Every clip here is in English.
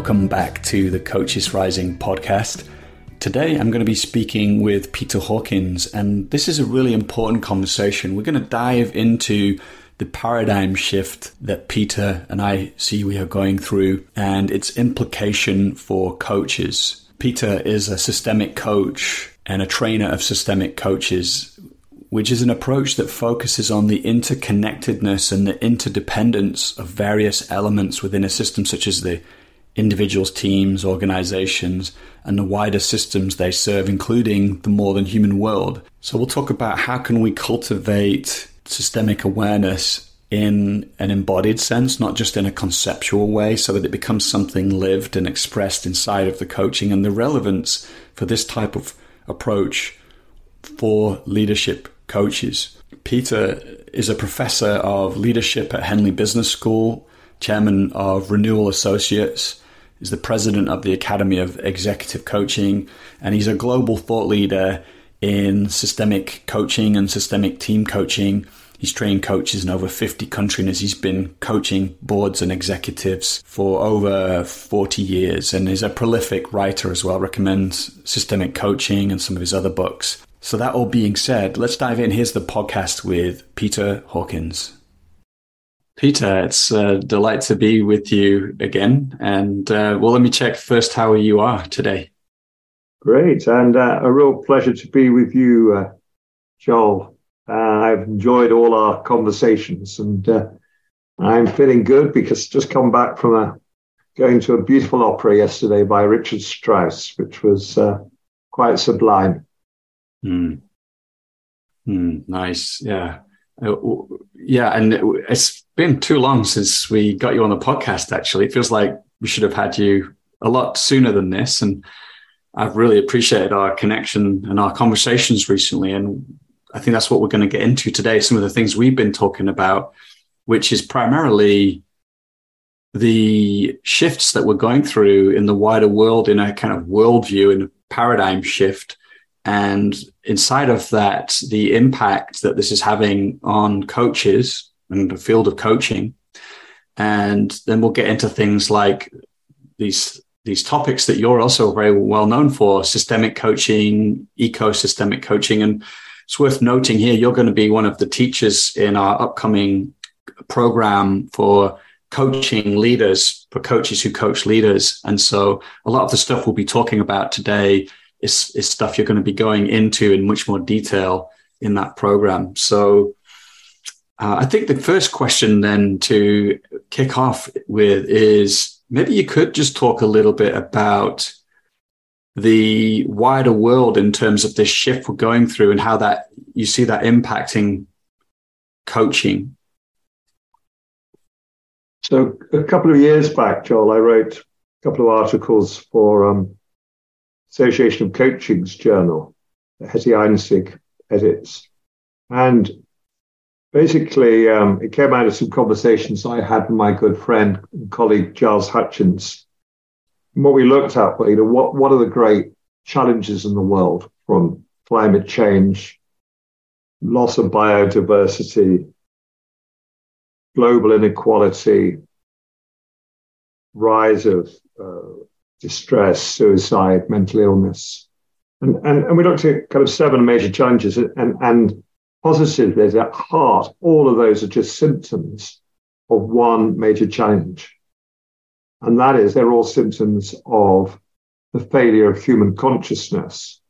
Welcome back to the Coaches Rising podcast. Today I'm going to be speaking with Peter Hawkins, and this is a really important conversation. We're going to dive into the paradigm shift that Peter and I see we are going through and its implication for coaches. Peter is a systemic coach and a trainer of systemic coaches, which is an approach that focuses on the interconnectedness and the interdependence of various elements within a system such as the individuals, teams, organizations, and the wider systems they serve, including the more than human world. So we'll talk about how can we cultivate systemic awareness in an embodied sense, not just in a conceptual way, so that it becomes something lived and expressed inside of the coaching and the relevance for this type of approach for leadership coaches. Peter is a professor of leadership at Henley Business School, chairman of Renewal Associates, is the president of the Academy of Executive Coaching, and he's a global thought leader in systemic coaching and systemic team coaching. He's trained coaches in over 50 countries. He's been coaching boards and executives for over 40 years and is a prolific writer as well. Recommends systemic coaching and some of his other books. So, that all being said, let's dive in. Here's the podcast with Peter Hawkins. Peter, it's a delight to be with you again. And uh, well, let me check first how you are today. Great. And uh, a real pleasure to be with you, uh, Joel. Uh, I've enjoyed all our conversations and uh, I'm feeling good because just come back from a going to a beautiful opera yesterday by Richard Strauss, which was uh, quite sublime. Mm. Mm, nice. Yeah. Yeah. And it's been too long since we got you on the podcast, actually. It feels like we should have had you a lot sooner than this. And I've really appreciated our connection and our conversations recently. And I think that's what we're going to get into today. Some of the things we've been talking about, which is primarily the shifts that we're going through in the wider world in a kind of worldview and paradigm shift. And inside of that, the impact that this is having on coaches and the field of coaching. And then we'll get into things like these these topics that you're also very well known for systemic coaching, ecosystemic coaching. And it's worth noting here, you're going to be one of the teachers in our upcoming program for coaching leaders, for coaches who coach leaders. And so a lot of the stuff we'll be talking about today is, is stuff you're going to be going into in much more detail in that program. So uh, I think the first question then to kick off with is maybe you could just talk a little bit about the wider world in terms of this shift we're going through and how that you see that impacting coaching. So a couple of years back, Joel, I wrote a couple of articles for um, Association of Coaching's journal, Hetty Einzig edits. And basically, um, it came out of some conversations I had with my good friend and colleague Giles Hutchins. And what we looked at you know, what, what are the great challenges in the world from climate change, loss of biodiversity, global inequality, rise of uh, distress, suicide, mental illness. And, and, and we looked at kind of seven major challenges and, and positiveness at heart, all of those are just symptoms of one major challenge. And that is they're all symptoms of the failure of human consciousness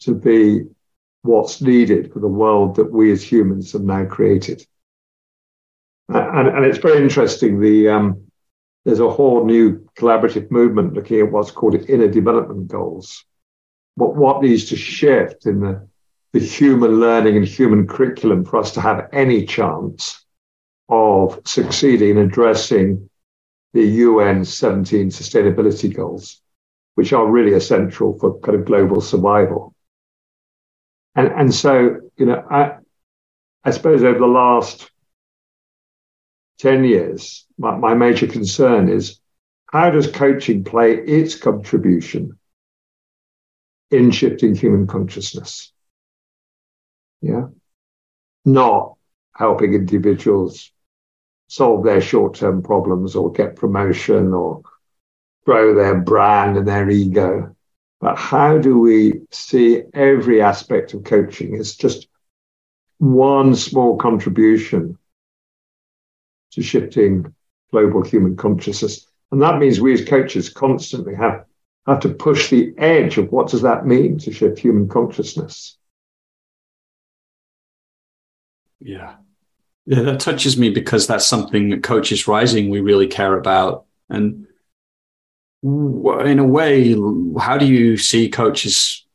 to be what's needed for the world that we as humans have now created. And, and it's very interesting. The, um, there's a whole new collaborative movement looking at what's called inner development goals. What, what needs to shift in the the human learning and human curriculum for us to have any chance of succeeding in addressing the UN 17 sustainability goals, which are really essential for kind of global survival. And, and so, you know, I, I suppose over the last 10 years, my, my major concern is how does coaching play its contribution in shifting human consciousness? Yeah. Not helping individuals solve their short term problems or get promotion or grow their brand and their ego. But how do we see every aspect of coaching as just one small contribution to shifting global human consciousness? And that means we as coaches constantly have, have to push the edge of what does that mean to shift human consciousness? Yeah. Yeah, that touches me because that's something that Coaches Rising we really care about. And in a way, how do you see coaches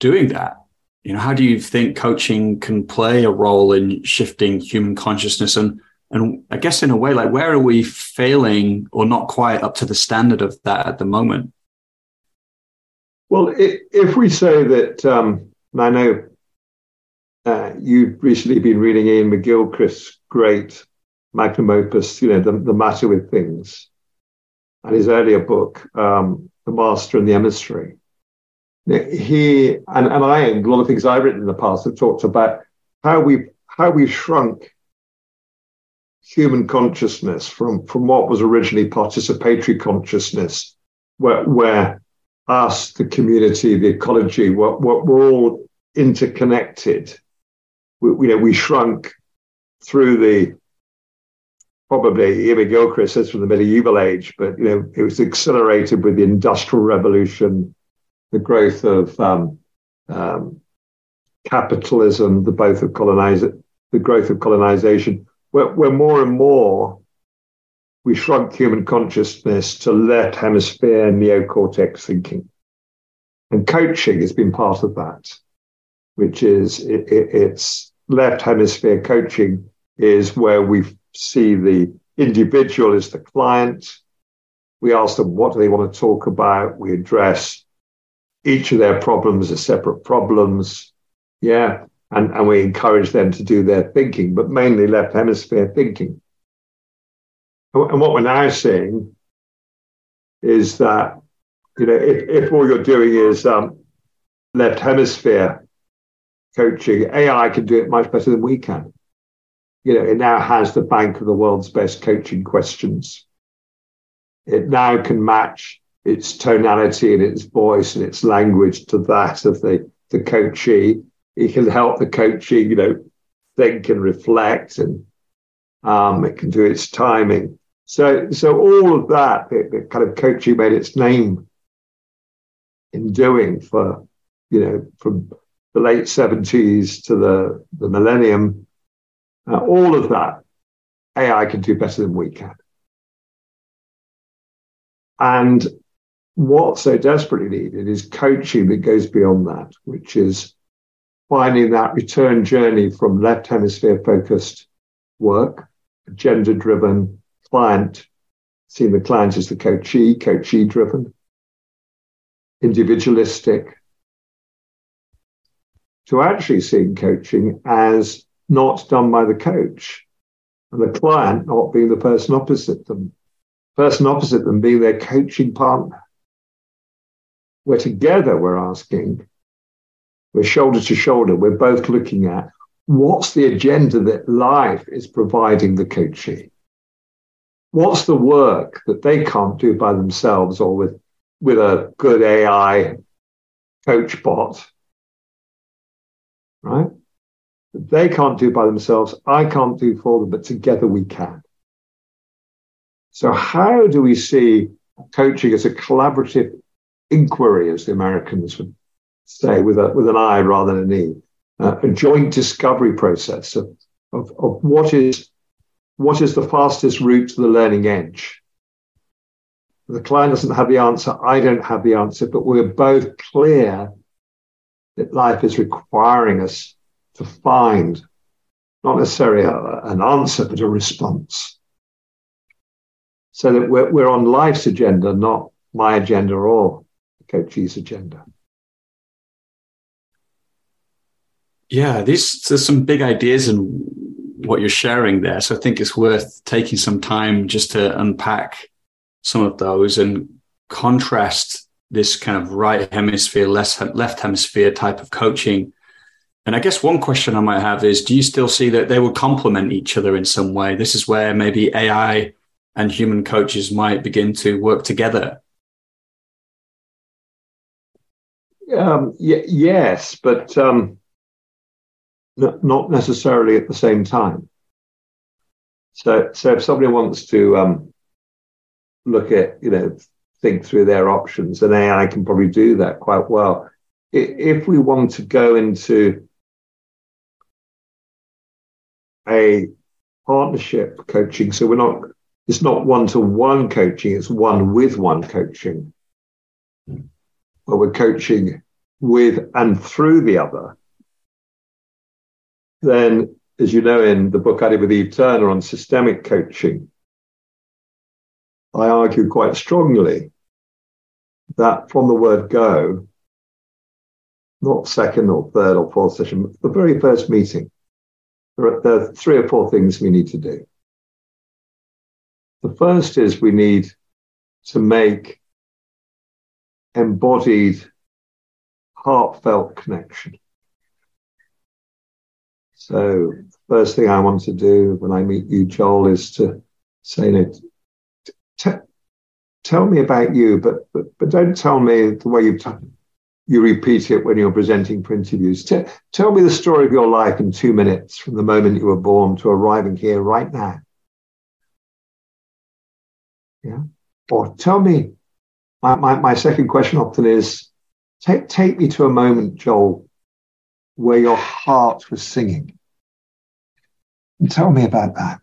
doing that? You know, how do you think coaching can play a role in shifting human consciousness? And and I guess in a way, like where are we failing or not quite up to the standard of that at the moment? Well, if we say that, um, I know uh, you've recently been reading Iain McGilchrist's great magnum opus, you know, the, the matter with things, and his earlier book, um, The Master and the Emissary. He and, and I, and a lot of things I've written in the past have talked about how we how we shrunk human consciousness from, from what was originally participatory consciousness, where, where us, the community, the ecology, we're, we're all interconnected. We, you know, we shrunk through the probably Iain McGilchrist says from the medieval age, but you know, it was accelerated with the industrial revolution, the growth of um, um, capitalism, the both of colonization, the growth of colonization where, where more and more we shrunk human consciousness to left hemisphere neocortex thinking. And coaching has been part of that, which is it, it, it's left hemisphere coaching is where we see the individual as the client. We ask them what do they want to talk about. We address each of their problems as separate problems. Yeah and, and we encourage them to do their thinking, but mainly left hemisphere thinking. And what we're now seeing is that, you know, if, if all you're doing is um, left hemisphere coaching, AI can do it much better than we can. You know, it now has the bank of the world's best coaching questions. It now can match its tonality and its voice and its language to that of the, the coachee it can help the coaching, you know, think and reflect, and um, it can do its timing. So, so all of that, the, the kind of coaching made its name in doing for, you know, from the late 70s to the, the millennium, uh, all of that, AI can do better than we can. And what's so desperately needed is coaching that goes beyond that, which is finding that return journey from left hemisphere focused work, agenda driven client, seeing the client as the coachee, coachee driven, individualistic, to actually seeing coaching as not done by the coach and the client not being the person opposite them, person opposite them being their coaching partner. Where together we're asking, we're shoulder to shoulder. We're both looking at what's the agenda that life is providing the coachee? What's the work that they can't do by themselves or with, with a good AI coach bot? Right? They can't do by themselves. I can't do for them, but together we can. So, how do we see coaching as a collaborative inquiry, as the Americans would say with a with an I rather than an E, uh, a joint discovery process of, of, of what is what is the fastest route to the learning edge. The client doesn't have the answer, I don't have the answer, but we're both clear that life is requiring us to find not necessarily a, an answer, but a response. So that we're, we're on life's agenda, not my agenda or the coachee's agenda. Yeah, these there's some big ideas in what you're sharing there. So I think it's worth taking some time just to unpack some of those and contrast this kind of right hemisphere, less left hemisphere type of coaching. And I guess one question I might have is do you still see that they will complement each other in some way? This is where maybe AI and human coaches might begin to work together um, y- yes, but um, not necessarily at the same time. So, so if somebody wants to um, look at, you know, think through their options, and AI can probably do that quite well. If we want to go into a partnership coaching, so we're not, it's not one to one coaching, it's one with one coaching, where we're coaching with and through the other, then, as you know, in the book I did with Eve Turner on systemic coaching, I argue quite strongly that from the word go, not second or third or fourth session, but the very first meeting, there are, there are three or four things we need to do. The first is we need to make embodied, heartfelt connection. So, first thing I want to do when I meet you, Joel, is to say, t- tell me about you, but, but, but don't tell me the way you, you repeat it when you're presenting for interviews. T- tell me the story of your life in two minutes from the moment you were born to arriving here right now. Yeah. Or tell me, my, my, my second question often is take, take me to a moment, Joel, where your heart was singing. Tell me about that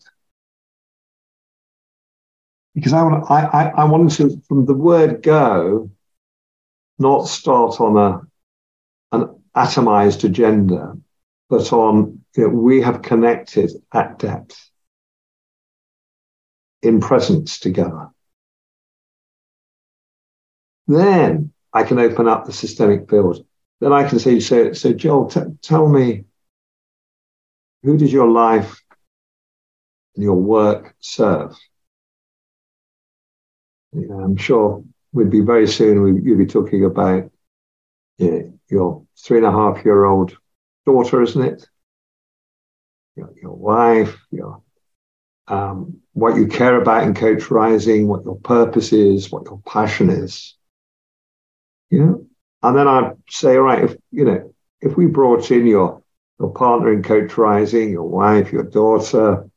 because I want I, I, I want to from the word go, not start on a an atomized agenda, but on you know, we have connected at depth in presence together. Then I can open up the systemic field. Then I can say, so, so Joel, t- tell me, who does your life your work serve? I'm sure we'd be very soon, you'd be talking about you know, your three and a half year old daughter, isn't it? Your, your wife, your, um, what you care about in Coach Rising, what your purpose is, what your passion is. You know? And then I'd say, all right, if, you know, if we brought in your, your partner in Coach Rising, your wife, your daughter,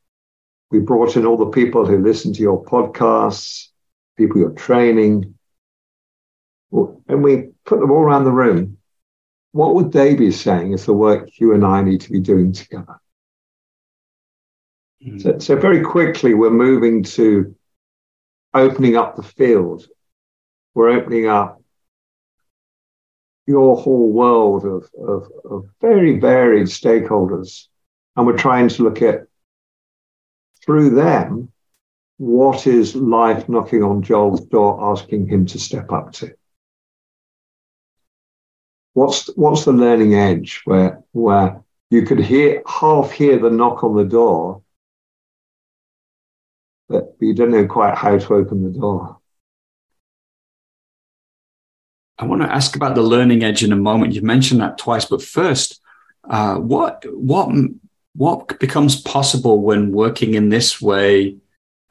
we brought in all the people who listen to your podcasts, people you're training, and we put them all around the room, what would they be saying is the work you and I need to be doing together? Mm. So, so very quickly, we're moving to opening up the field. We're opening up your whole world of, of, of very varied stakeholders. And we're trying to look at through them what is life knocking on Joel's door, asking him to step up to? What's what's the learning edge where where you could hear half hear the knock on the door, but you don't know quite how to open the door. I want to ask about the learning edge in a moment. You've mentioned that twice, but first, uh, what what what becomes possible when working in this way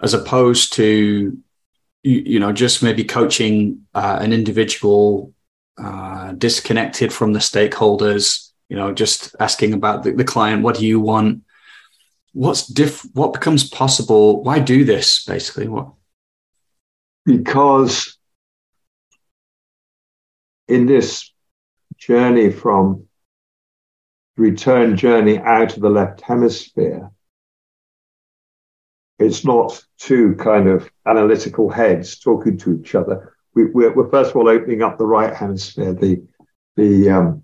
as opposed to you, you know just maybe coaching uh, an individual uh, disconnected from the stakeholders you know just asking about the, the client what do you want? What's diff what becomes possible? Why do this basically? What? Because in this journey from return journey out of the left hemisphere it's not two kind of analytical heads talking to each other. We, are we're first of all opening up the right hemisphere, the the, um,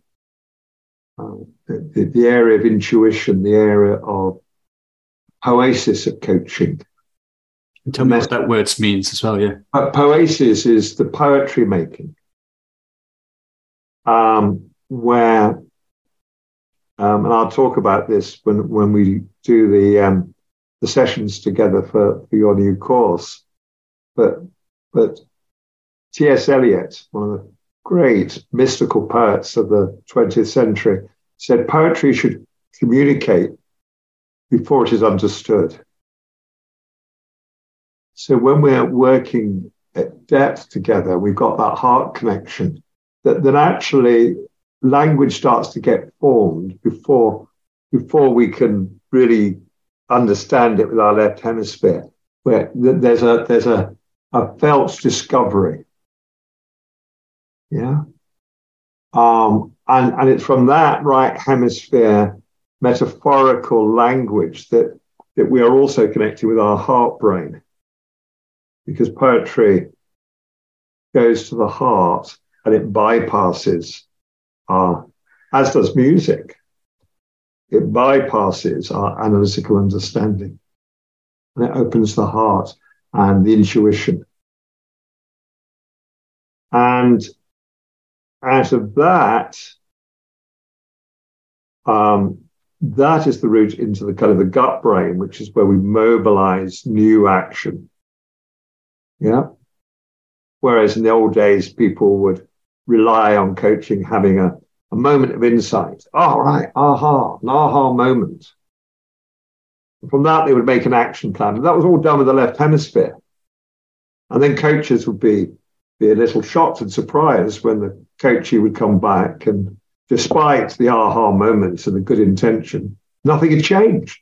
uh, the the area of intuition, the area of poiesis of coaching. And tell me what that word means as well. Yeah, but poiesis is the poetry making, um, where, um, and I'll talk about this when when we do the um, the sessions together for, for your new course. But, but T.S. Eliot, one of the great mystical poets of the 20th century, said poetry should communicate before it is understood. So when we're working at depth together, we've got that heart connection. that, that actually language starts to get formed before, before we can really understand it with our left hemisphere, where there's a, there's a, a felt discovery. Yeah. Um, and, and it's from that right hemisphere metaphorical language that, that we are also connected with our heart brain. Because poetry goes to the heart and it bypasses our, as does music, it bypasses our analytical understanding and it opens the heart and the intuition. And out of that, um, that is the route into the kind of the gut brain, which is where we mobilize new action. Yeah. Whereas in the old days, people would rely on coaching having a, a moment of insight. Oh, right. Aha, an aha moment. from that, they would make an action plan. And that was all done with the left hemisphere. And then coaches would be, be a little shocked and surprised when the coachee would come back and despite the aha moments and the good intention, nothing had changed.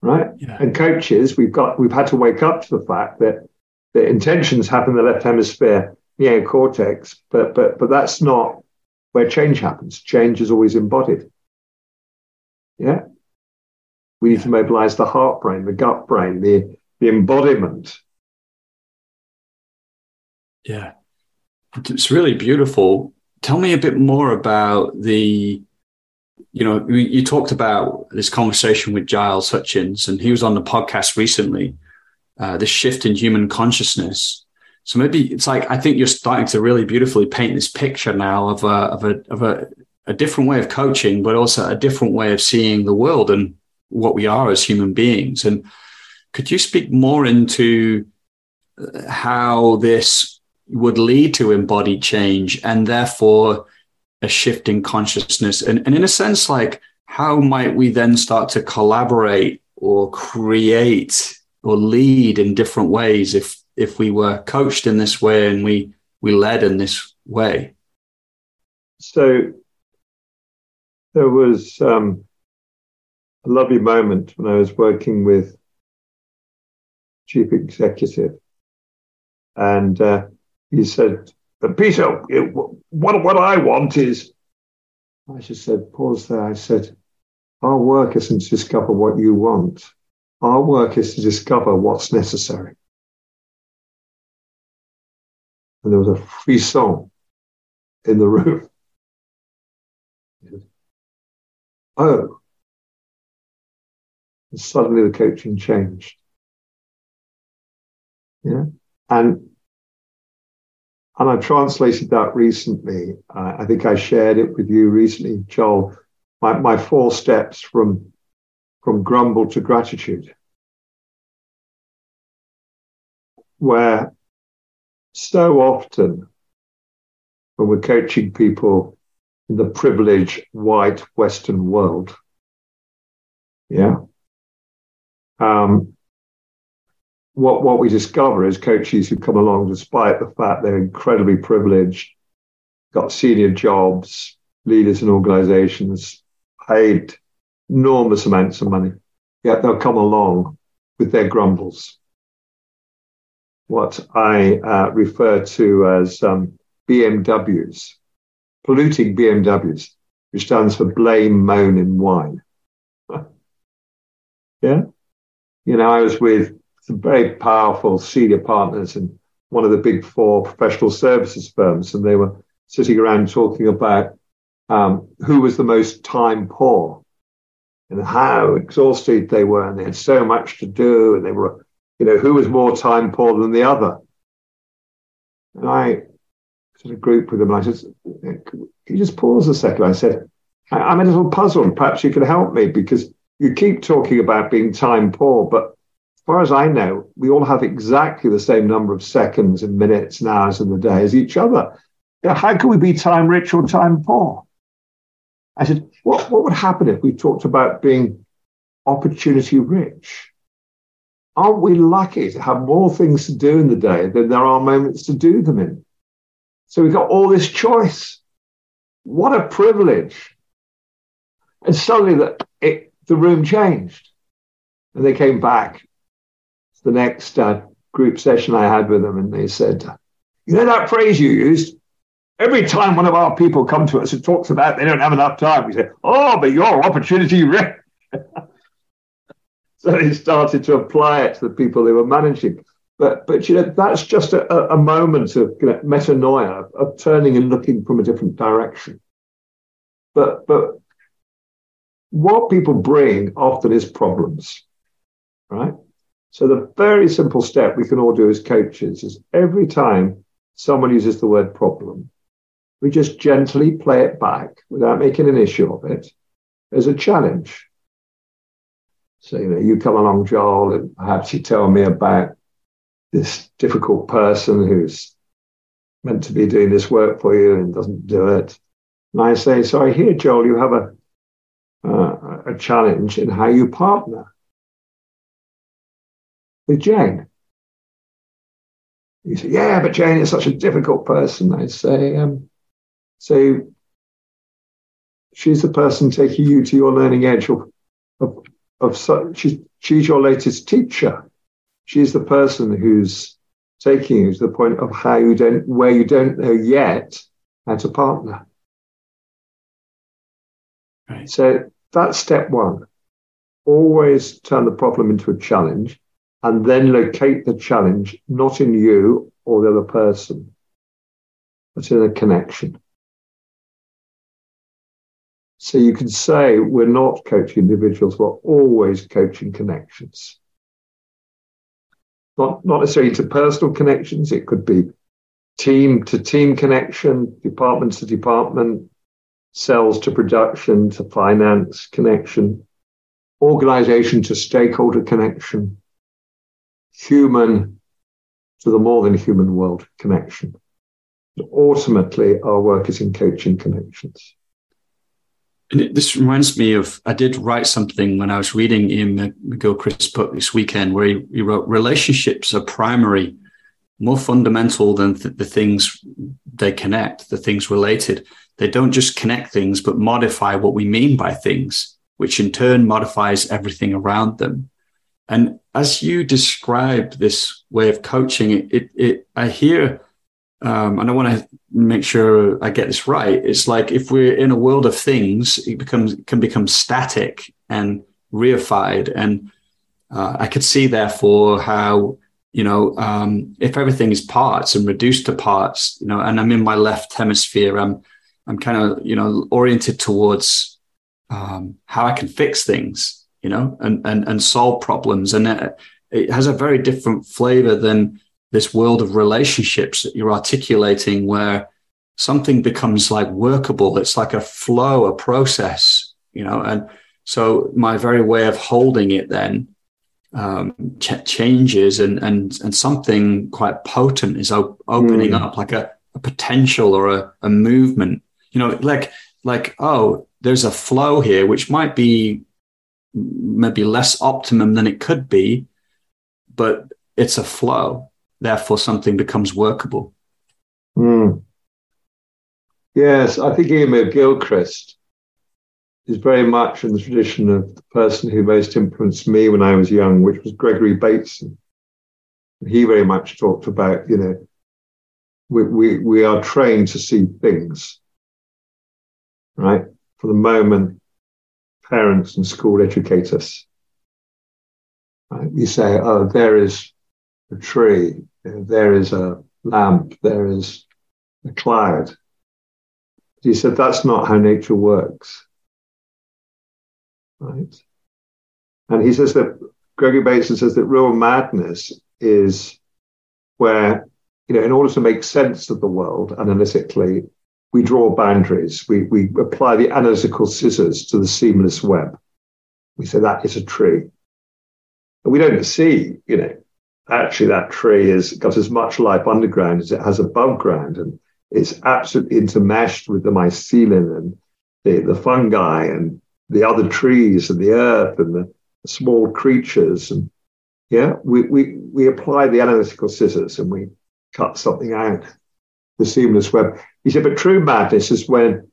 Right? Yeah. And coaches, we've got we've had to wake up to the fact that the intentions happen in the left hemisphere, neocortex, but but but that's not where change happens. Change is always embodied. Yeah. We need to mobilize the heart brain, the gut brain, the, the embodiment. Yeah. It's really beautiful tell me a bit more about the you know you talked about this conversation with giles hutchins and he was on the podcast recently uh, this shift in human consciousness so maybe it's like i think you're starting to really beautifully paint this picture now of a of a of a, a different way of coaching but also a different way of seeing the world and what we are as human beings and could you speak more into uh, how this would lead to embodied change and therefore a shift in consciousness. And, and in a sense, like, how might we then start to collaborate or create or lead in different ways if if we were coached in this way and we we led in this way? So there was um, a lovely moment when I was working with chief executive, and uh, he said, Peter, what, what I want is, I just said, pause there. I said, our work isn't to discover what you want. Our work is to discover what's necessary. And there was a frisson in the room. Oh. And suddenly the coaching changed. Yeah. And and I translated that recently. Uh, I think I shared it with you recently, Joel. My, my four steps from, from grumble to gratitude, where so often when we're coaching people in the privileged white Western world, yeah, um, what, what we discover is coaches who come along despite the fact they're incredibly privileged, got senior jobs, leaders in organizations, paid enormous amounts of money, yet they'll come along with their grumbles. What I uh, refer to as um, BMWs, polluting BMWs, which stands for blame, moan, and whine. yeah. You know, I was with some very powerful senior partners in one of the big four professional services firms, and they were sitting around talking about um, who was the most time poor and how exhausted they were, and they had so much to do, and they were, you know, who was more time poor than the other. And I sort of grouped with them, and I said, "Can you just pause a second? I said, "I'm a little puzzled. Perhaps you could help me because." You keep talking about being time poor, but as far as I know, we all have exactly the same number of seconds and minutes and hours in the day as each other. How can we be time rich or time poor? I said, what, what would happen if we talked about being opportunity rich? Aren't we lucky to have more things to do in the day than there are moments to do them in? So we've got all this choice. What a privilege. And suddenly the, it, the room changed. And they came back to the next uh, group session I had with them, and they said, You know that phrase you used? Every time one of our people come to us and talks about they don't have enough time, we say, Oh, but your opportunity. so they started to apply it to the people they were managing. But, but you know, that's just a, a moment of you know, metanoia, of turning and looking from a different direction. But, but what people bring often is problems, right? So the very simple step we can all do as coaches is every time someone uses the word problem, we just gently play it back without making an issue of it as a challenge. So, you know, you come along, Joel, and perhaps you tell me about this difficult person who's meant to be doing this work for you and doesn't do it. And I say, so I hear, Joel, you have a, uh, a challenge in how you partner with Jane. You say, yeah, but Jane is such a difficult person. I say, um, so she's the person taking you to your learning edge of, of, of she's, she's your latest teacher she's the person who's taking you to the point of how you don't, where you don't know yet how to partner. Right. So that's step one. Always turn the problem into a challenge and then locate the challenge not in you or the other person, but in a connection. So you can say we're not coaching individuals, we're always coaching connections not, not necessarily interpersonal connections. It could be team to team connection, department to department, sales to production to finance connection, organization to stakeholder connection, human to the more than human world connection. ultimately, our work is in coaching connections. This reminds me of I did write something when I was reading Iain McGilchrist's book this weekend, where he, he wrote relationships are primary, more fundamental than th- the things they connect, the things related. They don't just connect things, but modify what we mean by things, which in turn modifies everything around them. And as you describe this way of coaching, it, it, it I hear um, and I want to make sure I get this right. It's like if we're in a world of things, it becomes can become static and reified. And uh, I could see, therefore, how you know um, if everything is parts and reduced to parts, you know, and I'm in my left hemisphere, I'm I'm kind of you know oriented towards um, how I can fix things, you know, and and and solve problems, and it, it has a very different flavor than this world of relationships that you're articulating where something becomes like workable. It's like a flow a process you know? And so my very way of holding it then um, ch- changes and and and something quite potent is op- opening mm. up like a, a potential or a, a movement. You know like like oh there's a flow here which might be maybe less optimum than it could be but it's a flow therefore something becomes workable. Mm. Yes, I think Iain Gilchrist is very much in the tradition of the person who most influenced me when I was young, which was Gregory Bateson. He very much talked about, you know, we, we, we are trained to see things, right? For the moment parents and school educate us. Right? We say, oh, there is a tree, there is a lamp, there is a cloud. He said that's not how nature works. Right? And he says that Gregory Bateson says that real madness is where, you know, in order to make sense of the world analytically, we draw boundaries. We, we apply the analytical scissors to the seamless web. We say that is a tree. And we don't see, you know, actually that tree has got as much life underground as it has above ground and it's absolutely intermeshed with the mycelium and the, the fungi and the other trees and the earth and the, small creatures and yeah we, we we apply the analytical scissors and we cut something out the seamless web. He said, but true madness is when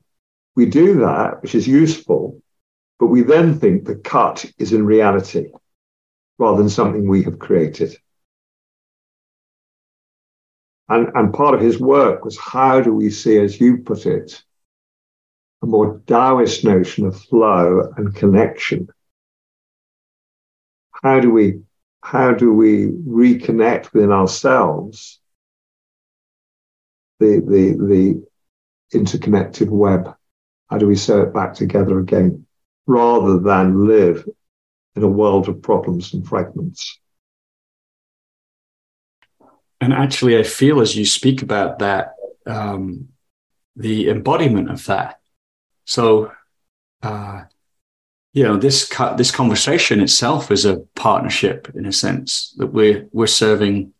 we do that, which is useful, but we then think the cut is in reality rather than something we have created. And, and part of his work was how do we see, as you put it, a more Taoist notion of flow and connection? How do we how do we reconnect within ourselves the, the, the interconnected web? How do we sew it back together again rather than live in a world of problems and fragments? And actually, I feel as you speak about that, um, the embodiment of that. So, uh, you know this this conversation itself is a partnership in a sense that we're we're serving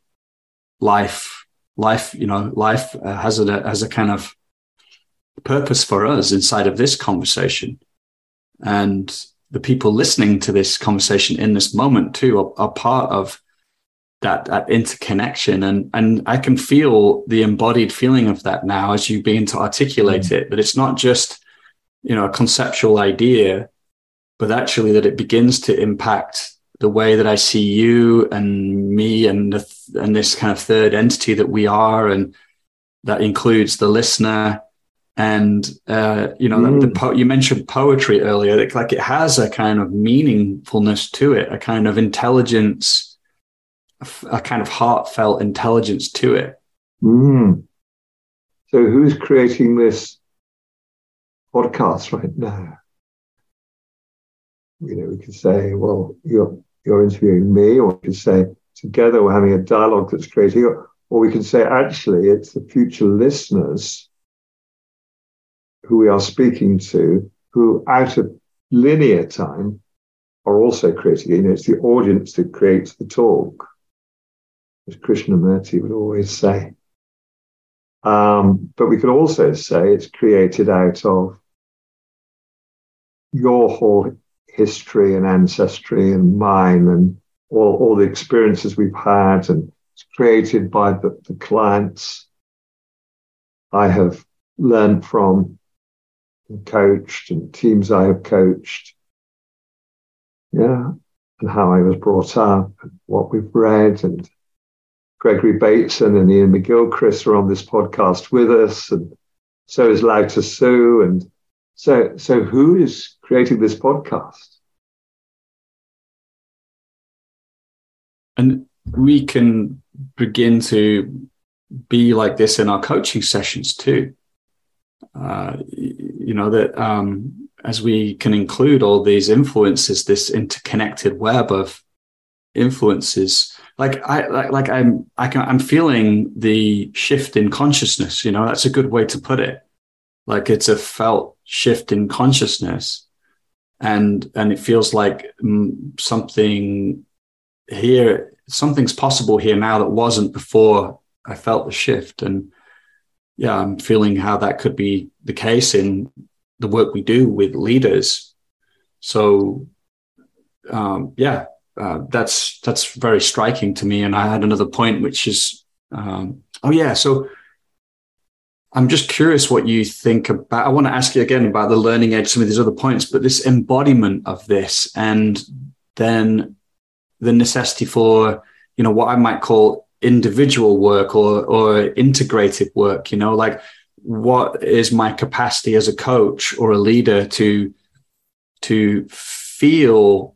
life life you know life uh, has a has a kind of purpose for us inside of this conversation and the people listening to this conversation in this moment too are, are part of that, that interconnection and and I can feel the embodied feeling of that now as you begin to articulate mm. it that it's not just you know a conceptual idea but actually that it begins to impact the way that I see you and me and the, and this kind of third entity that we are, and that includes the listener. And uh, you know, mm. the, the po- you mentioned poetry earlier. That like it has a kind of meaningfulness to it, a kind of intelligence, a kind of heartfelt intelligence to it. Mm. So, who's creating this podcast right now? you know, we could say, well, you're you're interviewing me, or we could say together we're having a dialogue that's creating, or, or we can say actually it's the future listeners who we are speaking to, who out of linear time are also creating. You know, it's the audience that creates the talk, as Krishnamurti would always say. Um, but we could also say it's created out of your whole history and ancestry and mine and all, all the experiences we've had and it's created by the, the clients I have learned from and coached and teams I have coached. Yeah. And how I was brought up and what we've read and Gregory Bateson and Iain McGilchrist are on this podcast with us and so is Lao Tzu and so, so who is creating this podcast? And we can begin to be like this in our coaching sessions too. Uh, you know that um, as we can include all these influences, this interconnected web of influences. Like I like, like I'm I can, I'm feeling the shift in consciousness. You know that's a good way to put it. Like it's a felt shift in consciousness and and it feels like mm, something here something's possible here now that wasn't before i felt the shift and yeah i'm feeling how that could be the case in the work we do with leaders so um, yeah uh, that's that's very striking to me and i had another point which is um, oh yeah so I'm just curious what you think about. I want to ask you again about the learning edge, some of these other points, but this embodiment of this, and then the necessity for, you know, what I might call individual work or or integrated work. You know, like what is my capacity as a coach or a leader to to feel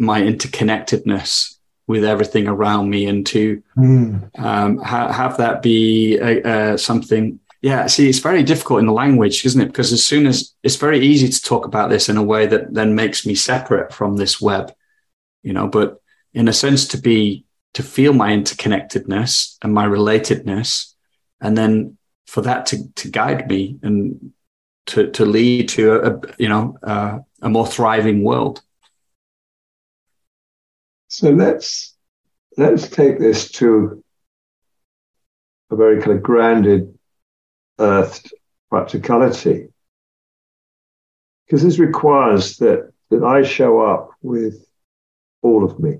my interconnectedness with everything around me and to mm. um, ha- have that be a, a something. Yeah, see, it's very difficult in the language, isn't it? Because as soon as it's very easy to talk about this in a way that then makes me separate from this web, you know, but in a sense, to be, to feel my interconnectedness and my relatedness, and then for that to, to guide me and to, to lead to a, you know, uh, a more thriving world. So let's let's take this to a very kind of grounded, earthed practicality, because this requires that that I show up with all of me.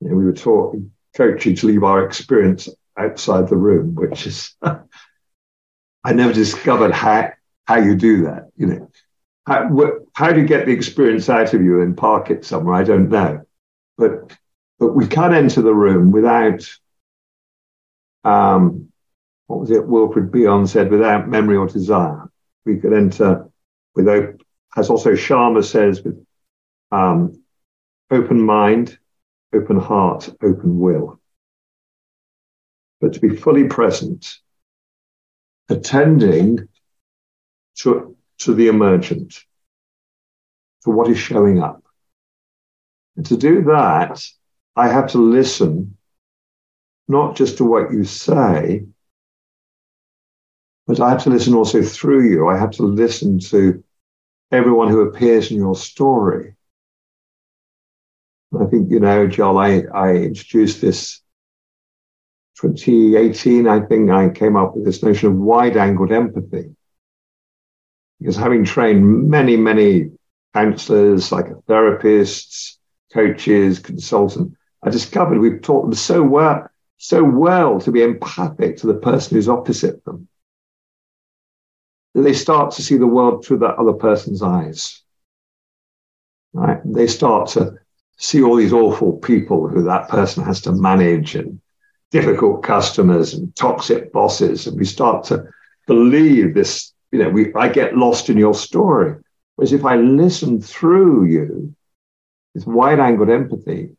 You know, we were taught coaching to leave our experience outside the room, which is I never discovered how how you do that. You know, how, how do you get the experience out of you and park it somewhere? I don't know, but but we can't enter the room without um, what was it? Wilfred Bion said, without memory or desire. We could enter with, as Otto Scharmer says, with um, open mind, open heart, open will. But to be fully present, attending to, to the emergent, to what is showing up. And to do that, I have to listen not just to what you say, but I have to listen also through you. I have to listen to everyone who appears in your story. I think, you know, Joel, I, I introduced this 2018, I think I came up with this notion of wide angled empathy. Because having trained many, many counselors, psychotherapists, coaches, consultants, I discovered we've taught them so well, so well to be empathic to the person who's opposite them that they start to see the world through that other person's eyes. Right? They start to see all these awful people who that person has to manage and difficult customers and toxic bosses. And we start to believe this, you know, we, I get lost in your story. Whereas if I listen through you with wide angled empathy,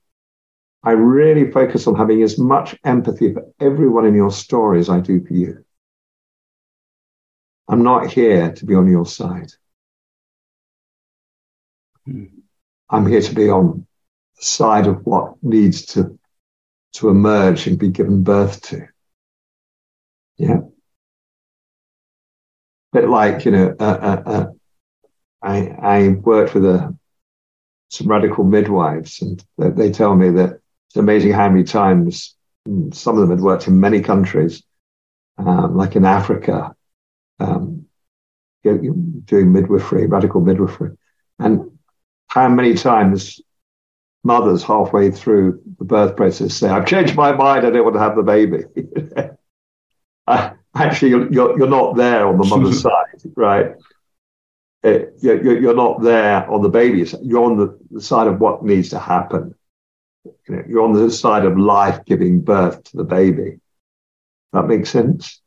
I really focus on having as much empathy for everyone in your story as I do for you. I'm not here to be on your side. Hmm. I'm here to be on the side of what needs to, to emerge and be given birth to. Yeah. Bit like, you know, uh, uh, I, I worked with a, some radical midwives and they, they tell me that it's amazing how many times some of them had worked in many countries, um, like in Africa, um, doing midwifery, radical midwifery. And how many times mothers halfway through the birth process say, I've changed my mind, I don't want to have the baby. uh, actually, you're, you're, you're, not there on the mother's side, right? Uh, you're, you're, not there on the baby's You're on the, the side of what needs to happen. You know, you're on the side of life giving birth to the baby. That makes sense?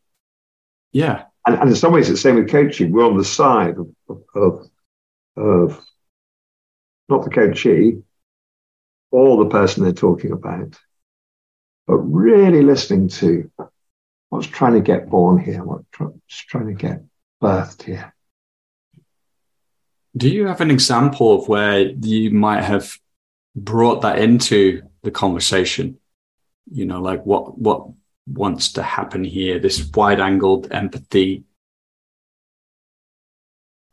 Yeah, and, and in some ways, it's the same with coaching. We're on the side of, of, of not the coachee or the person they're talking about, but really listening to what's trying to get born here, what's trying to get birthed here. Do you have an example of where you might have brought that into the conversation? You know, like what what wants to happen here, this wide angled empathy?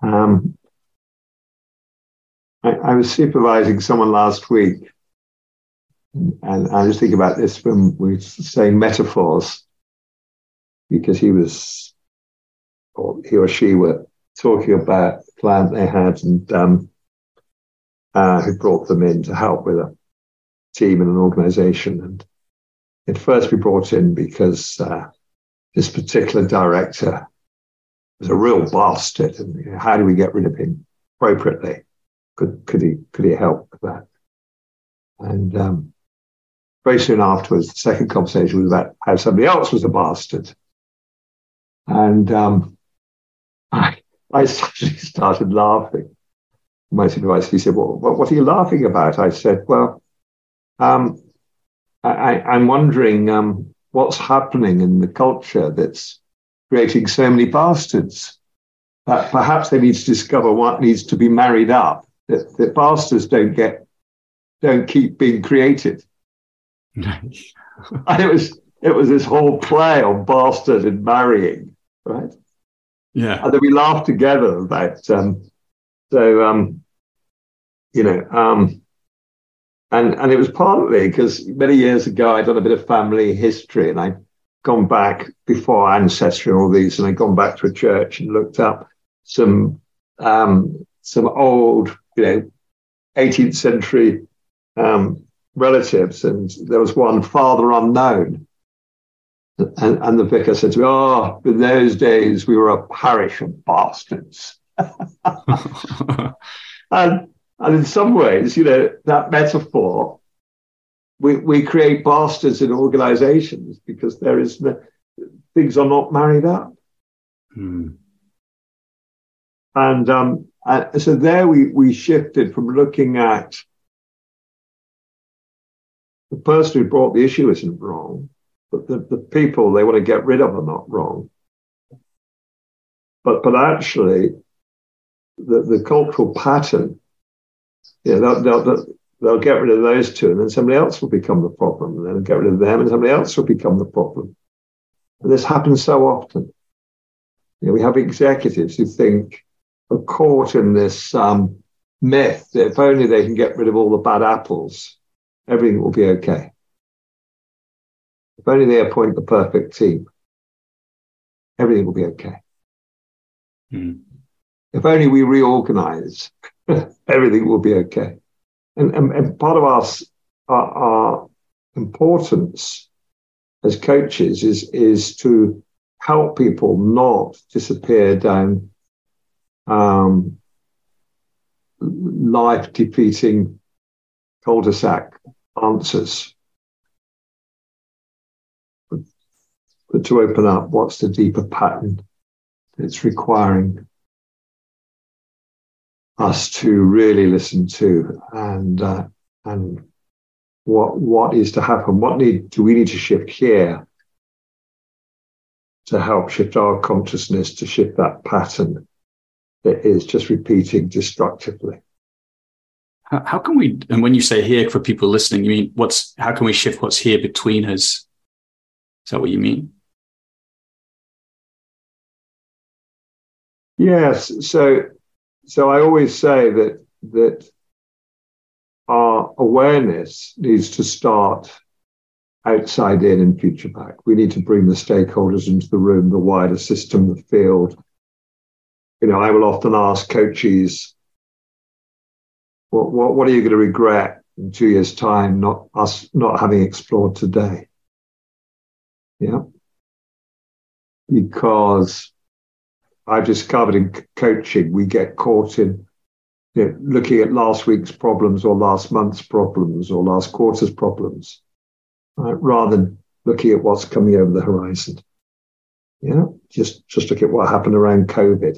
Um, I, I, was supervising someone last week, and I was thinking about this when we were saying metaphors, because he was, or he or she were talking about the client they had and um, uh, who brought them in to help with a team and an organization. And it first be brought in because uh, this particular director was a real bastard, and you know, how do we get rid of him appropriately? Could could he could he help with that? And um, very soon afterwards, the second conversation was about how somebody else was a bastard, and um, I I suddenly started laughing. My supervisor he said, "Well, what, what are you laughing about?" I said, "Well." Um, I, am wondering um, what's happening in the culture that's creating so many bastards. That perhaps they need to discover what needs to be married up. That, that bastards don't get, don't keep being created. and it was it was this whole play on bastard and marrying, right? Yeah. And then we laughed together about um, so um, you know um, and and it was partly because many years ago I'd done a bit of family history and I'd gone back before ancestry and all these, and I'd gone back to a church and looked up some um, some old, you know, 18th century um, relatives, and there was one father unknown. And, and the vicar said to me, Oh, in those days we were a parish of bastards. and, and in some ways, you know, that metaphor, we, we create bastards in organizations because there is no, things are not married up. Hmm. And, um, and so there we, we shifted from looking at the person who brought the issue isn't wrong, but the, the people they want to get rid of are not wrong. But, but actually, the, the cultural pattern, yeah, they'll, they'll, they'll get rid of those two, and then somebody else will become the problem, and then get rid of them, and somebody else will become the problem. And this happens so often. You know, we have executives who think are caught in this um, myth that if only they can get rid of all the bad apples, everything will be okay. If only they appoint the perfect team, everything will be okay. Mm. If only we reorganize, everything will be okay. And, and, and part of our, our, our importance as coaches is, is to help people not disappear down um, life defeating cul-de-sac answers. But to open up, what's the deeper pattern it's requiring us to really listen to? And uh, and what what is to happen? What need do we need to shift here to help shift our consciousness to shift that pattern that is just repeating destructively? How, how can we and when you say here for people listening you mean what's how can we shift what's here between us? Is that what you mean yes so so I always say that that our awareness needs to start outside in and future back. We need to bring the stakeholders into the room, the wider system, the field. You know, I will often ask coaches, what, what, what are you going to regret in two years' time, not us not having explored today? Yeah. Because I've discovered in coaching, we get caught in you know, looking at last week's problems or last month's problems or last quarter's problems, right? rather than looking at what's coming over the horizon. Yeah, just just look at what happened around COVID.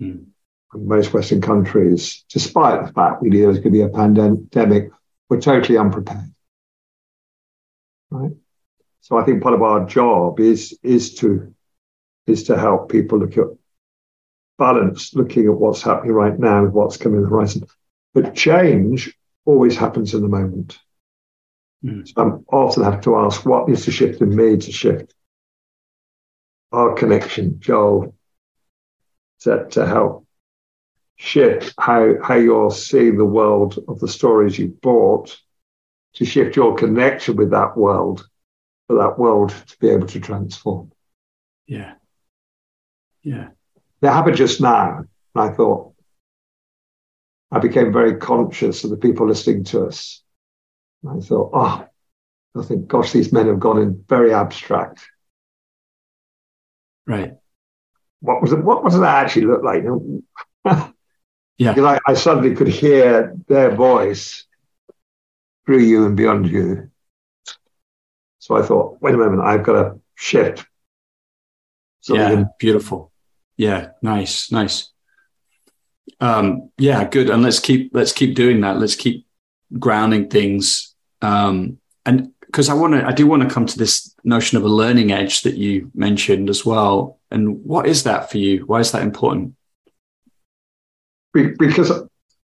Mm. Most Western countries, despite the fact we knew there was going to be a pandemic, were totally unprepared. Right. So I think part of our job is is to is to help people look at balance, looking at what's happening right now with what's coming on the horizon. But change always happens in the moment. Mm. So I'm often have to ask what needs to shift in me to shift our connection, Joel, to, to help shift how, how you're seeing the world of the stories you bought, to shift your connection with that world, for that world to be able to transform. Yeah. Yeah. That happened just now. And I thought, I became very conscious of the people listening to us. I thought, oh, I think, gosh, these men have gone in very abstract. Right. What was it? What does that actually look like? yeah. Because I, I suddenly could hear their voice through you and beyond you. So I thought, wait a moment, I've got to shift. yeah, beautiful. Yeah, nice, nice. Um, yeah, good. And let's keep let's keep doing that. Let's keep grounding things. Um, and because I want to, I do want to come to this notion of a learning edge that you mentioned as well. And what is that for you? Why is that important? Because,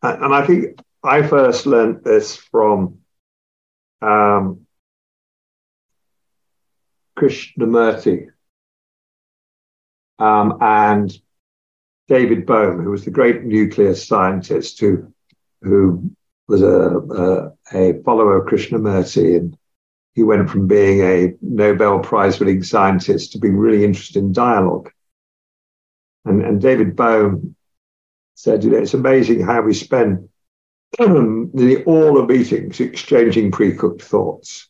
and I think I first learned this from um, Krishnamurti, um, and David Bohm, who was the great nuclear scientist who who was a, a, a follower of Krishnamurti, and he went from being a Nobel Prize winning scientist to being really interested in dialogue. And, and David Bohm said, you know, it's amazing how we spend nearly all the meetings exchanging pre-cooked thoughts.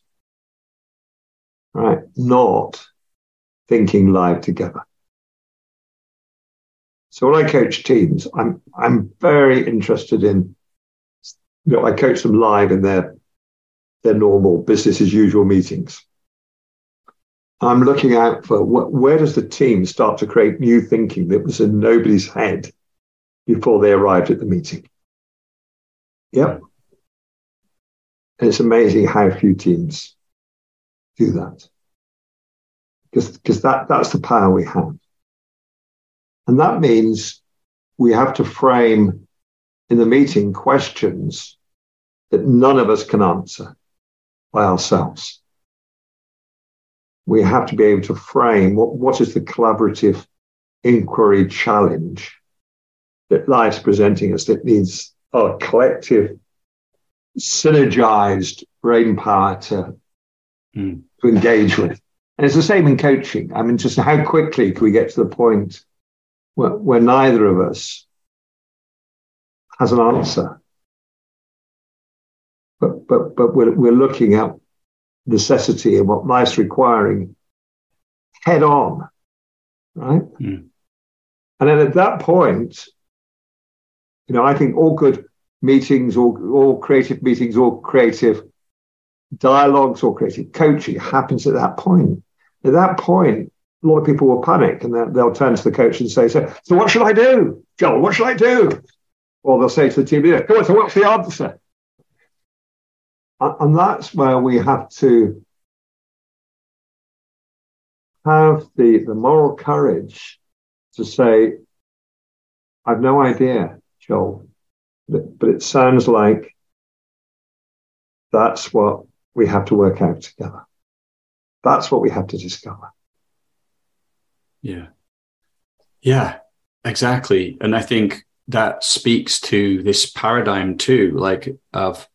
right? Not thinking live together. So when I coach teams, I'm I'm very interested in, you know, I coach them live in their their normal business as usual meetings. I'm looking out for what, where does the team start to create new thinking that was in nobody's head before they arrived at the meeting. Yep. And it's amazing how few teams do that. Because, because that, that's the power we have. And that means we have to frame in the meeting questions that none of us can answer by ourselves. We have to be able to frame what, what is the collaborative inquiry challenge that life's presenting us that needs a collective, synergized brain power to, mm. to engage with. And it's the same in coaching. I mean, just how quickly can we get to the point where, where neither of us has an answer? But, but, but we're, we're looking at necessity and what life's requiring head on, right? Mm. And then at that point, you know, I think all good meetings, all, all creative meetings, all creative dialogues, all creative coaching happens at that point. At that point, a lot of people will panic and they'll turn to the coach and say, so, so what should I do? Joel, what should I do? Or they'll say to the team leader, come on, so what's the answer? And that's where we have to have the, the moral courage to say, I've no idea, Joel, but, but it sounds like that's what we have to work out together. That's what we have to discover. Yeah. Yeah, exactly. And I think that speaks to this paradigm too, like of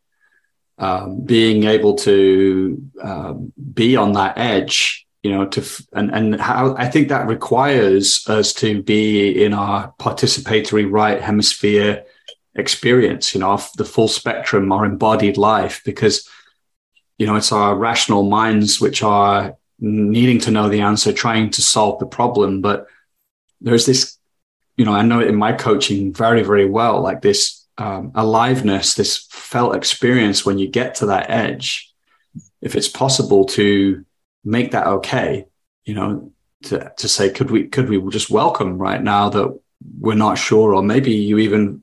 um, being able to um, be on that edge, you know, to f- and and how I think that requires us to be in our participatory right hemisphere experience, you know, the full spectrum, our embodied life, because you know it's our rational minds which are needing to know the answer, trying to solve the problem, but there's this, you know, I know it in my coaching very very well, like this um, aliveness, this felt experience when you get to that edge, if it's possible to make that okay, you know, to, to say, could we, could we just welcome right now that we're not sure, or maybe you even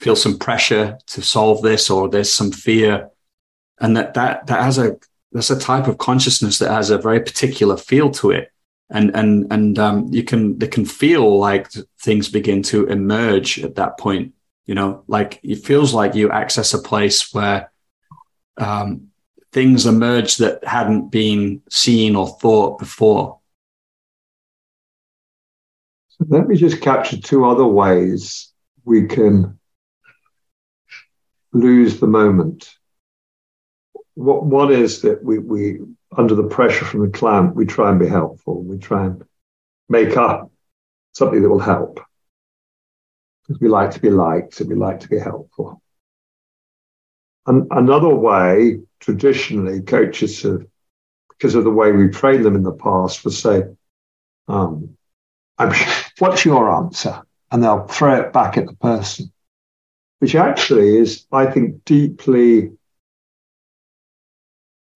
feel some pressure to solve this, or there's some fear. And that, that, that has a, that's a type of consciousness that has a very particular feel to it. And, and, and, um, you can, they can feel like things begin to emerge at that point you know, like it feels like you access a place where um, things emerge that hadn't been seen or thought before. So let me just capture two other ways we can lose the moment. What one is that we, we under the pressure from the client, we try and be helpful. We try and make up something that will help because we like to be liked and we like to be helpful. And another way, traditionally, coaches have, because of the way we trained them in the past, would say, um, what's your answer? And they'll throw it back at the person, which actually is, I think, deeply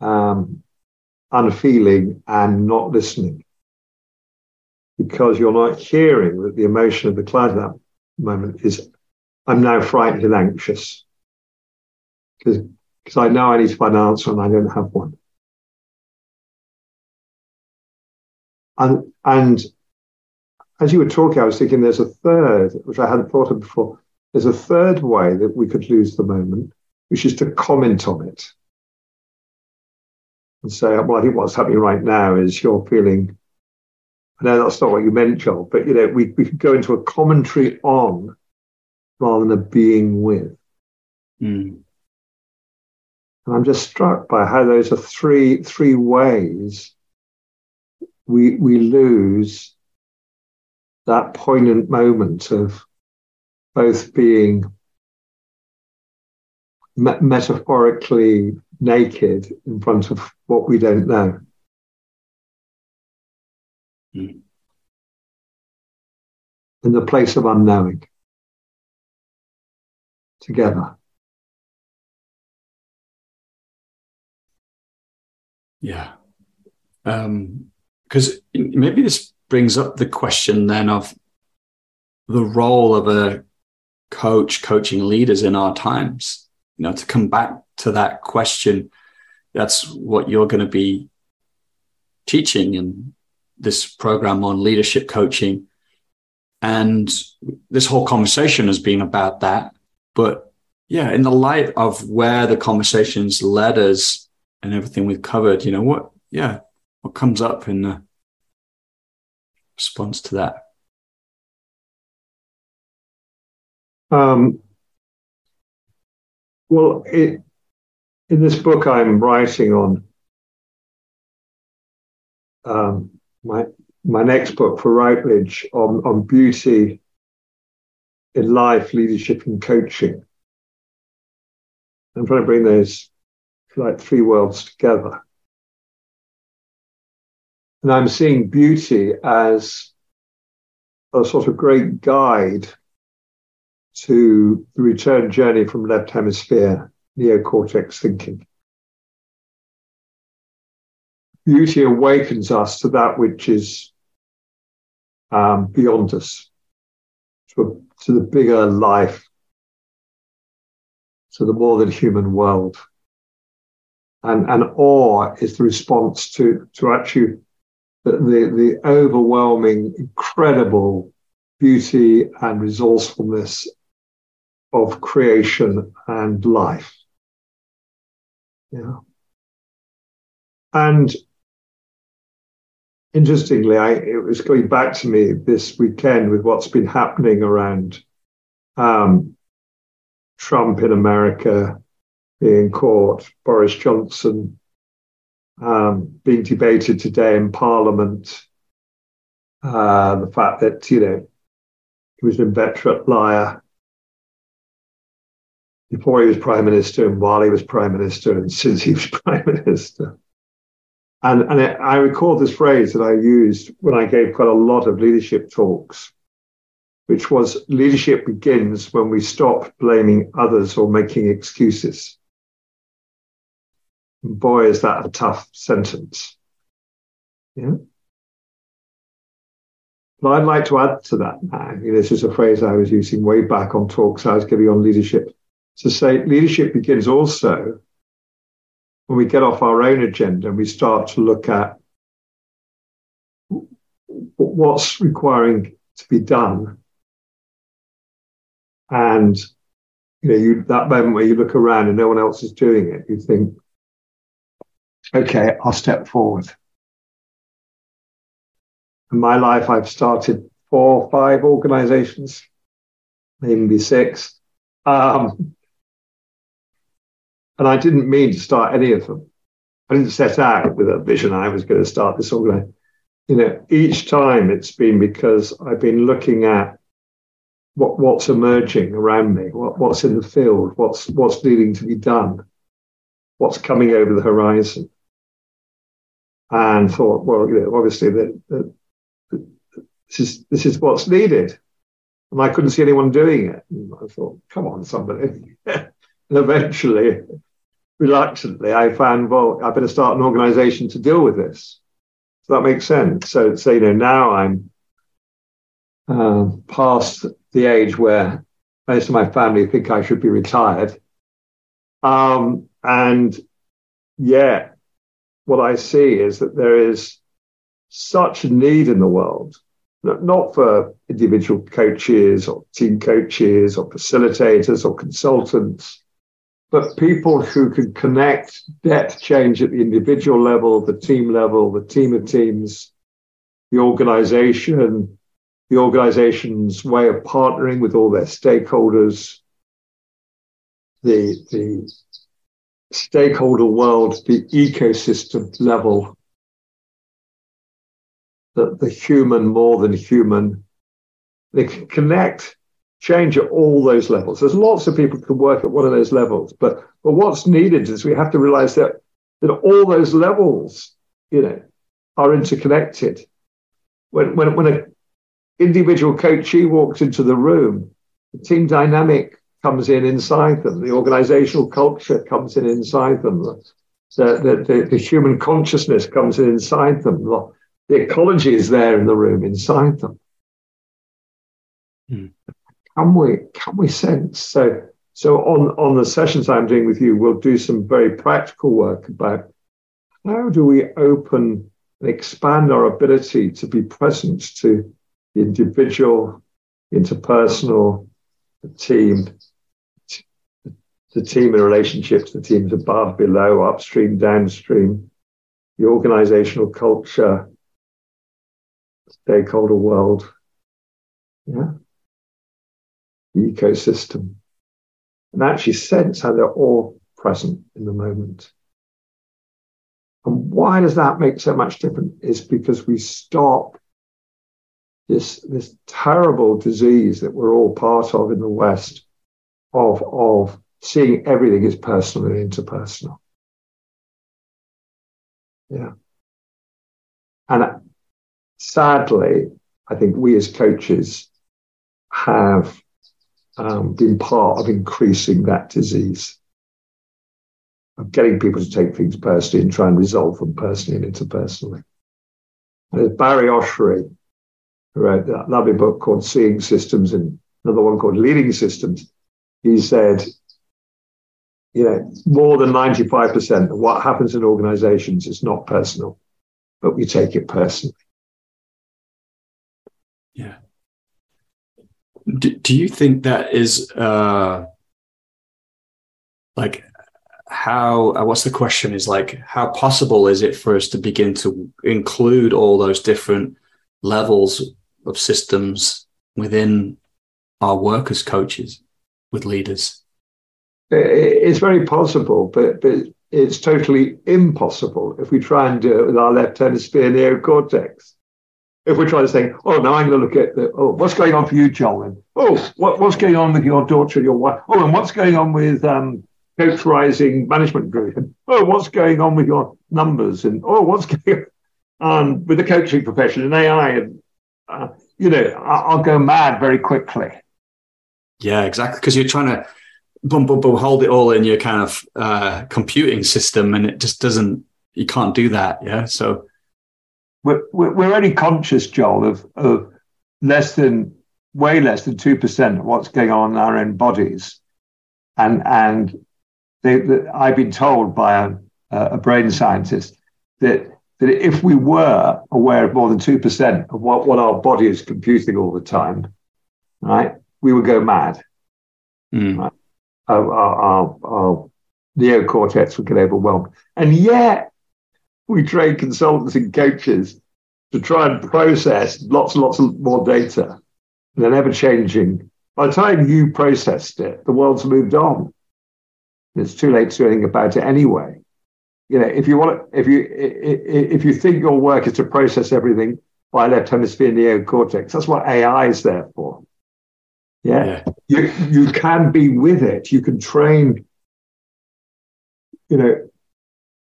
um, unfeeling and not listening because you're not hearing that the emotion of the client at that moment is I'm now frightened and anxious because because I know I need to find an answer and I don't have one. And and as you were talking, I was thinking there's a third, which I hadn't thought of before. There's a third way that we could lose the moment, which is to comment on it and say, well, I think what's happening right now is you're feeling I know that's not what you meant, Joel, but you know, we, we could go into a commentary on rather than a being with. Mm. And I'm just struck by how those are three three ways we we lose that poignant moment of both being me- metaphorically naked in front of what we don't know mm. in the place of unknowing together. Yeah. Because um, maybe this brings up the question then of the role of a coach coaching leaders in our times. You know, to come back to that question, that's what you're going to be teaching in this program on leadership coaching. And this whole conversation has been about that. But yeah, in the light of where the conversations led us and everything we've covered, you know, what, yeah, what comes up in the response to that? Um, well, it, in this book I'm writing on um, my my next book for Routledge on, on beauty in life, leadership, and coaching. I'm trying to bring those like three worlds together. And I'm seeing beauty as a sort of great guide to the return journey from left hemisphere neocortex thinking. Beauty awakens us to that which is um, beyond us, to, a, to the bigger life, to the more than human world. And, and awe is the response to, to actually the, the, the overwhelming, incredible beauty and resourcefulness of creation and life. Yeah. And interestingly, I, it was going back to me this weekend with what's been happening around um, Trump in America being caught, Boris Johnson um, being debated today in Parliament, uh, the fact that, you know, he was an inveterate liar before he was prime minister and while he was prime minister and since he was prime minister. And, and I recall this phrase that I used when I gave quite a lot of leadership talks, which was leadership begins when we stop blaming others or making excuses. Boy, is that a tough sentence. Yeah. But I'd like to add to that now. This is a phrase I was using way back on talks I was giving on leadership to say leadership begins also when we get off our own agenda and we start to look at what's requiring to be done. And you know, you that moment where you look around and no one else is doing it, you think, okay, I'll step forward. In my life, I've started four or five organizations, maybe six. Um, and I didn't mean to start any of them. I didn't set out with a vision I was going to start this organization. You know, each time it's been because I've been looking at what, what's emerging around me, what, what's in the field, what's what's needing to be done, what's coming over the horizon, and thought, well, you know, obviously that, this is this is what's needed, and I couldn't see anyone doing it. And I thought, come on, somebody. and eventually, reluctantly, I found, well, I better start an organization to deal with this. So that makes sense. So, so you know, now I'm uh, past the age where most of my family think I should be retired. Um, and yet, what I see is that there is such a need in the world, not for individual coaches or team coaches or facilitators or consultants, but people who can connect depth change at the individual level, the team level, the team of teams, the organization, the organization's way of partnering with all their stakeholders, the, the stakeholder world, the ecosystem level, the, the human more than human. They can connect change at all those levels. There's lots of people who can work at one of those levels, but but what's needed is we have to realize that that all those levels, you know, are interconnected. when when when an individual coachee walks into the room, the team dynamic comes in inside them, the organizational culture comes in inside them, the, the, the, the human consciousness comes in inside them, the, the ecology is there in the room inside them. Hmm. Can we can we sense so so on on the sessions I'm doing with you, we'll do some very practical work about how do we open and expand our ability to be present to the individual, interpersonal, the team, the team in relationship to the teams above, below, upstream, downstream, the organizational culture, stakeholder world, yeah, ecosystem, and actually sense how they're all present in the moment. And why does that make so much difference? Is because we stop this, this terrible disease that we're all part of in the West of, of seeing everything as personal and interpersonal. Yeah. And sadly, I think we as coaches have um, been part of increasing that disease, of getting people to take things personally and try and resolve them personally and interpersonally. And there's Barry Oshry, who wrote that lovely book called Seeing Systems and another one called Leading Systems. He said, you know, more than 95% of what happens in organizations is not personal, but we take it personally. Yeah. Do, do you think that is uh, like how uh, what's the question is like how possible is it for us to begin to include all those different levels of systems within our work as coaches with leaders it's very possible, but, but it's totally impossible if we try and do it with our left hemisphere neocortex. If we're trying to say, oh, now I'm going to look at the, oh, what's going on for you, Joel? oh, what, what's going on with your daughter your wife? Oh, and what's going on with um, Coaches Rising Management Group? And oh, what's going on with your numbers? And oh, what's going on with the coaching profession and AI? And, uh, you know, I'll go mad very quickly. Yeah, exactly. Because you're trying to boom, boom, boom, hold it all in your kind of uh, computing system, and it just doesn't. You can't do that. Yeah. So we're we're only conscious, Joel, of of less than way less than two percent of what's going on in our own bodies, and and they, I've been told by a, a brain scientist that that if we were aware of more than two percent of what, what our body is computing all the time, right, we would go mad. Mm. Right? our, our, our neocortex would get overwhelmed. And yet, we train consultants and coaches to try and process lots and lots of more data. They're never changing. By the time you processed it, the world's moved on. It's too late to do anything about it anyway. You know, if you want to, if you if you think your work is to process everything by left hemisphere neocortex, that's what AI is there for. Yeah. yeah. You, you can be with it. You can train. You know,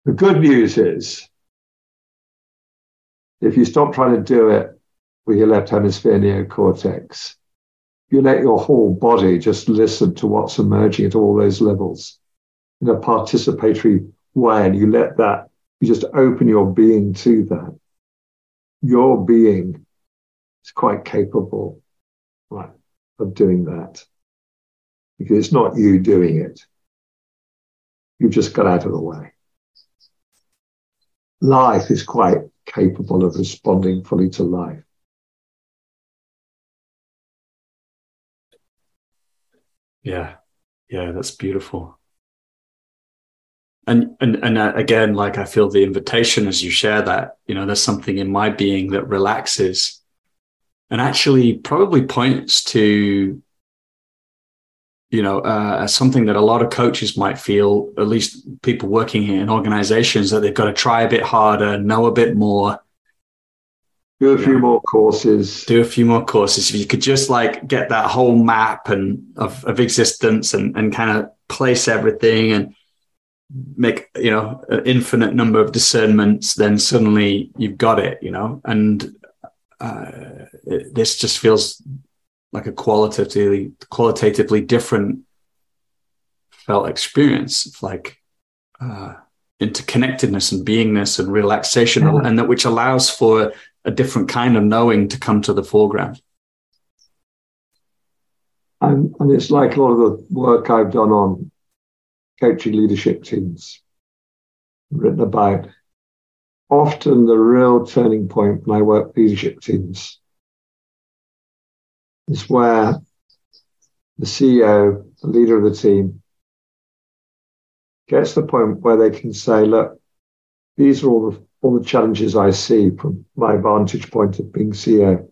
the good news is if you stop trying to do it with your left hemisphere neocortex, you let your whole body just listen to what's emerging at all those levels in a participatory way, and you let that, you just open your being to that. Your being is quite capable, right? of doing that because it's not you doing it. You've just got out of the way. Life is quite capable of responding fully to life. Yeah, yeah, that's beautiful. And and and uh, again, like I feel the invitation as you share that, you know, there's something in my being that relaxes and actually probably points to you know uh, something that a lot of coaches might feel at least people working in organizations that they've got to try a bit harder know a bit more. Do a few more courses. Do a few more courses. If you could just like get that whole map and of, of existence and, and kind of place everything and make you know an infinite number of discernments then suddenly you've got it you know? And uh, it, this just feels like a qualitatively qualitatively different felt experience of like uh, interconnectedness and beingness and relaxation, yeah. and that which allows for a different kind of knowing to come to the foreground. And, and it's like a lot of the work I've done on coaching leadership teams, written about. Often the real turning point when I work leadership teams is where the CEO, the leader of the team, gets to the point where they can say, look, these are all the all the challenges I see from my vantage point of being CEO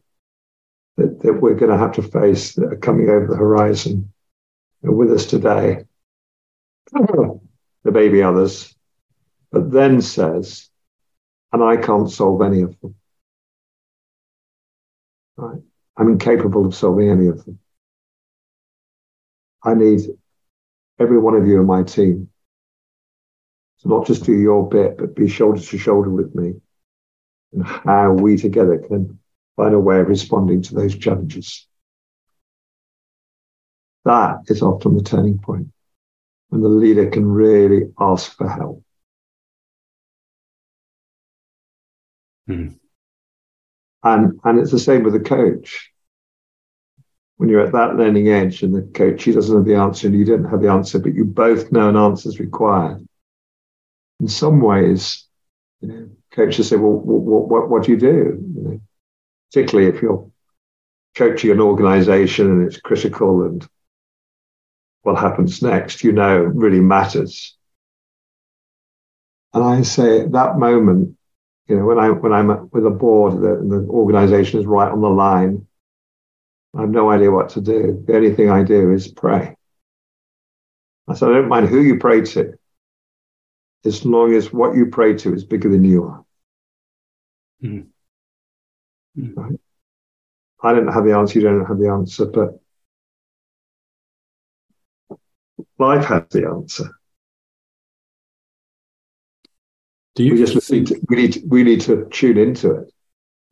that, that we're going to have to face that are coming over the horizon are with us today. there may be others, but then says, and I can't solve any of them. Right? I'm incapable of solving any of them. I need every one of you in my team to not just do your bit, but be shoulder to shoulder with me and how we together can find a way of responding to those challenges. That is often the turning point when the leader can really ask for help. Mm. And, and it's the same with the coach. When you're at that learning edge and the coach, he doesn't have the answer and you don't have the answer, but you both know an answer is required. In some ways, you know, coaches say, well, what, what, what do you do? You know, particularly if you're coaching an organization and it's critical and what happens next, you know, really matters. And I say at that moment, you know, when I when I'm with a board and the organization is right on the line, I have no idea what to do. The only thing I do is pray. I said, I don't mind who you pray to, as long as what you pray to is bigger than you are. Mm. Mm. Right? I don't have the answer, you don't have the answer, but life has the answer. Do you we just think, need to, we need we need to tune into it?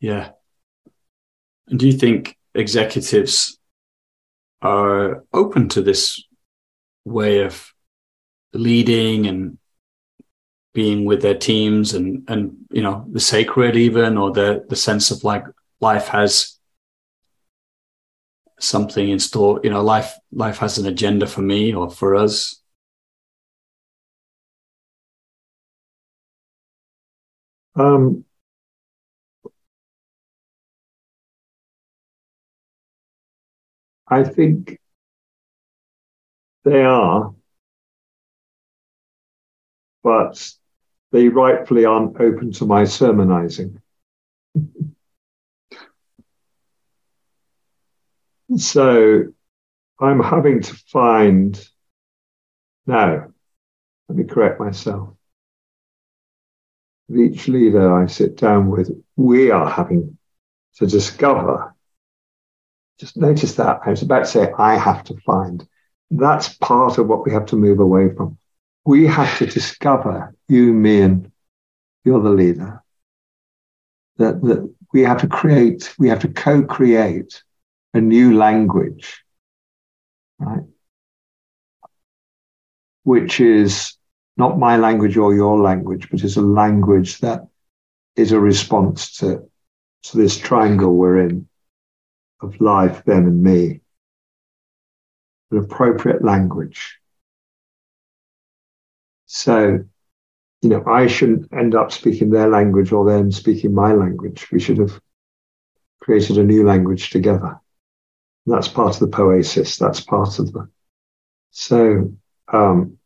Yeah. And do you think executives are open to this way of leading and being with their teams and and you know the sacred even or the the sense of like life has something in store you know life life has an agenda for me or for us um I think they are, but they rightfully aren't open to my sermonizing. so I'm having to find, now, let me correct myself. With each leader I sit down with, we are having to discover. Just notice that. I was about to say, I have to find. That's part of what we have to move away from we have to discover, you, me, and you're the leader, that, that we have to create, we have to co create a new language, right? Which is not my language or your language, but it's a language that is a response to, to this triangle we're in of life, them, and me. An appropriate language so, you know, I shouldn't end up speaking their language or them speaking my language. We should have created a new language together. That's part of the poiesis. That's part of the. So, um,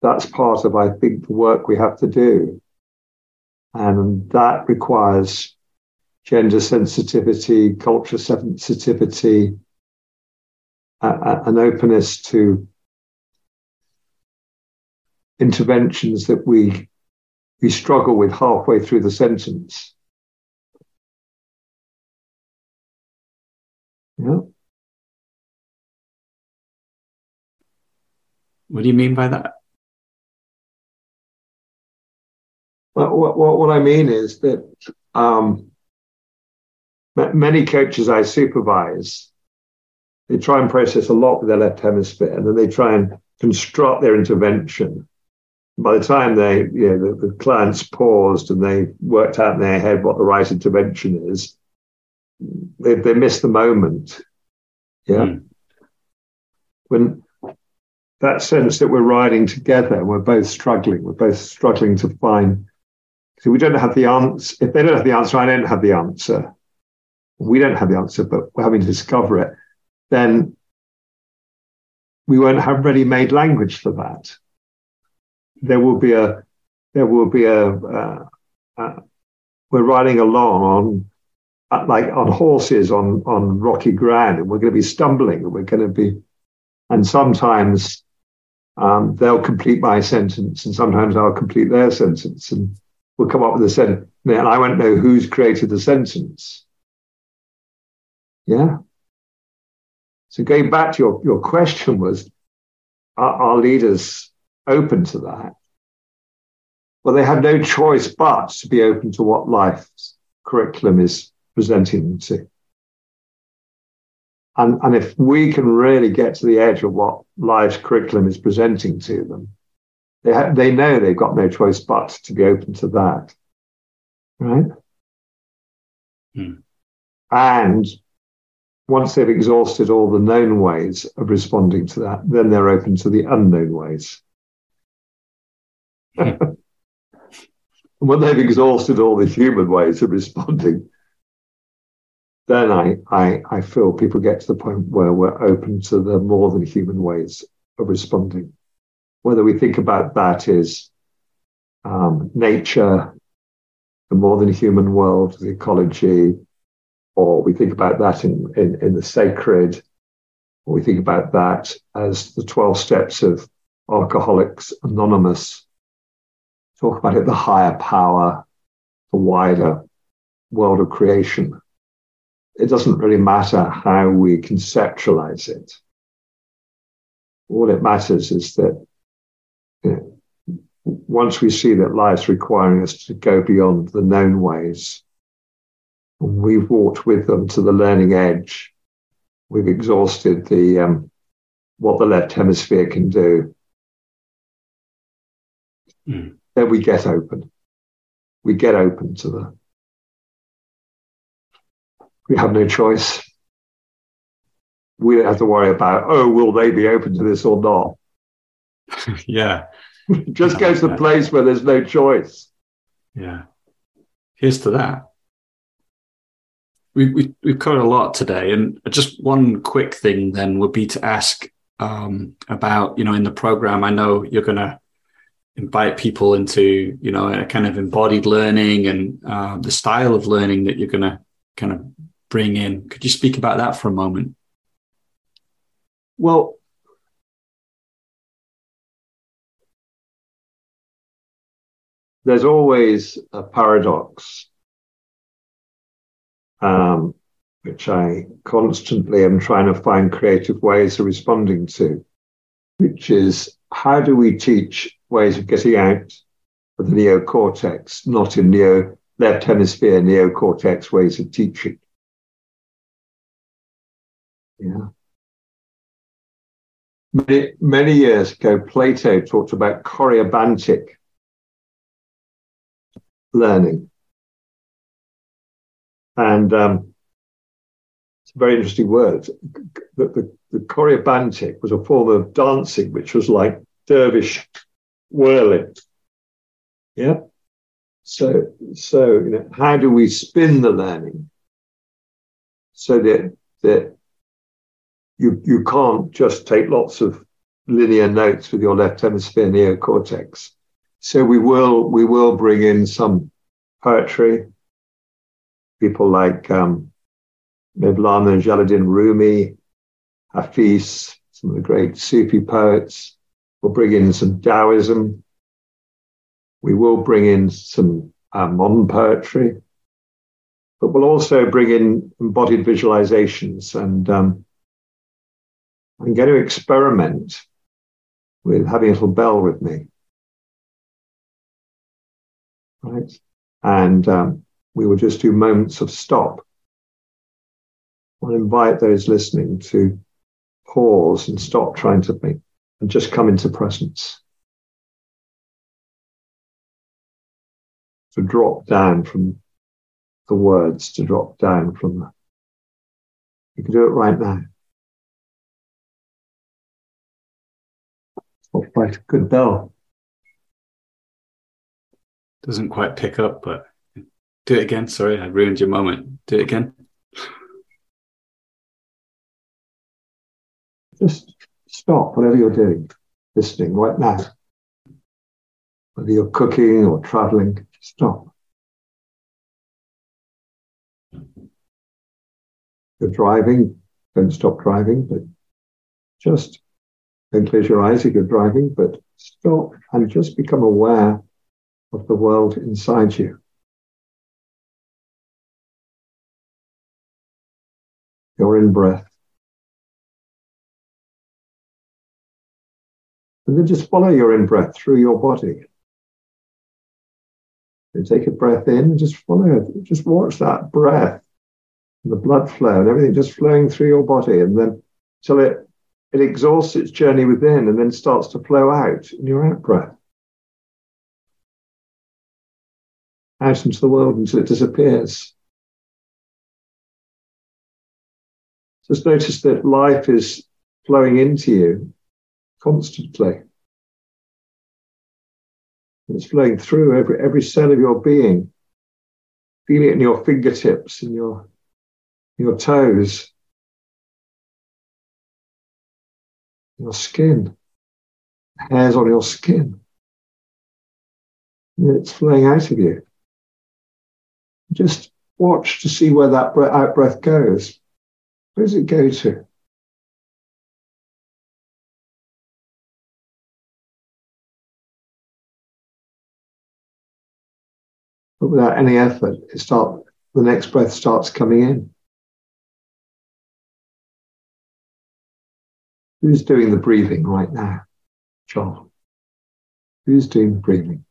that's part of, I think, the work we have to do. And that requires gender sensitivity, culture sensitivity, an openness to interventions that we we struggle with halfway through the sentence. Yeah. What do you mean by that? What, what, what I mean is that um, many coaches I supervise, they try and process a lot with their left hemisphere, and then they try and construct their intervention. By the time they, you know, the, the clients paused and they worked out in their head what the right intervention is, they, they miss the moment. Yeah. Mm. When that sense that we're riding together and we're both struggling, we're both struggling to find. So we don't have the answer. If they don't have the answer, I don't have the answer. We don't have the answer, but we're having to discover it. Then we won't have ready-made language for that. There will be a, there will be a, uh, uh, we're riding along on uh, like on horses on on rocky ground, and we're going to be stumbling, and we're going to be, and sometimes um, they'll complete my sentence, and sometimes I'll complete their sentence, and we'll come up with a sentence, and I won't know who's created the sentence. Yeah. So going back to your your question was, are, are leaders open to that? Well, they have no choice but to be open to what life's curriculum is presenting them to. And, and if we can really get to the edge of what life's curriculum is presenting to them, they, ha- they know they've got no choice but to be open to that. Right? Hmm. And once they've exhausted all the known ways of responding to that, then they're open to the unknown ways. Hmm. when they've exhausted all the human ways of responding, then I, I, I feel people get to the point where we're open to the more than human ways of responding. Whether we think about that as um, nature, the more than human world, the ecology, or we think about that in, in, in the sacred, or we think about that as the 12 steps of Alcoholics Anonymous, talk about it, the higher power, the wider world of creation it doesn't really matter how we conceptualize it. All it matters is that once we see that life's requiring us to go beyond the known ways, we've walked with them to the learning edge, we've exhausted the um, what the left hemisphere can do, mm. then we get open. We get open to the we have no choice. We don't have to worry about, oh, will they be open to this or not? yeah. Just go to the place where there's no choice. Yeah. Here's to that. We, we, we've covered a lot today. And just one quick thing then would be to ask um, about, you know, in the program, I know you're going to invite people into, you know, a kind of embodied learning and uh, the style of learning that you're going to kind of bring in. Could you speak about that for a moment? Well, there's always a paradox, um, which I constantly am trying to find creative ways of responding to, which is how do we teach ways of getting out of the neocortex, not in neo left hemisphere neocortex ways of teaching? Yeah. Many, many years ago, Plato talked about corybantic learning. And um, it's a very interesting word. The, the, the was a form of dancing, which was like dervish whirling. Yeah. So, so you know, how do we spin the learning so that that you, you can't just take lots of linear notes with your left hemisphere neocortex. So we will, we will bring in some poetry. People like um, Mevlana Jalaluddin Rumi, Hafiz, some of the great Sufi poets. We'll bring in some Taoism. We will bring in some uh, modern poetry, but we'll also bring in embodied visualizations and um, I'm going to experiment with having a little bell with me. Right? And um, we will just do moments of stop. I'll invite those listening to pause and stop trying to think and just come into presence. To drop down from the words, to drop down from the. You can do it right now. All right, good bell. Doesn't quite pick up, but do it again. Sorry, I ruined your moment. Do it again. Just stop whatever you're doing, listening right now. Whether you're cooking or traveling, stop. You're driving, don't stop driving, but just don't close your eyes if you're driving, but stop and just become aware of the world inside you. Your in breath. And then just follow your in breath through your body. And take a breath in and just follow it. Just watch that breath, the blood flow and everything just flowing through your body. And then till it, it exhausts its journey within and then starts to flow out in your out breath. Out into the world until it disappears. Just notice that life is flowing into you constantly. It's flowing through every, every cell of your being. Feel it in your fingertips, in your, your toes, your skin, hairs on your skin. It's flowing out of you. Just watch to see where that out breath goes. Where does it go to? but without any effort, it start the next breath starts coming in. Who's doing the breathing right now? Joel. Who's doing the breathing?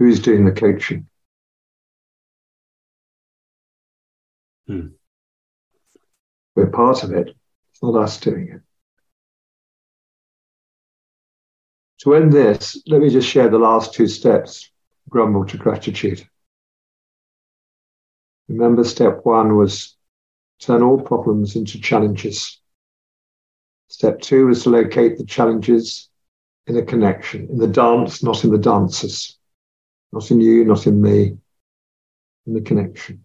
Who's doing the coaching? Hmm. We're part of it. It's not us doing it. To end this, let me just share the last two steps grumble to gratitude. Remember, step one was turn all problems into challenges. Step two is to locate the challenges in a connection, in the dance, not in the dancers, not in you, not in me, in the connection.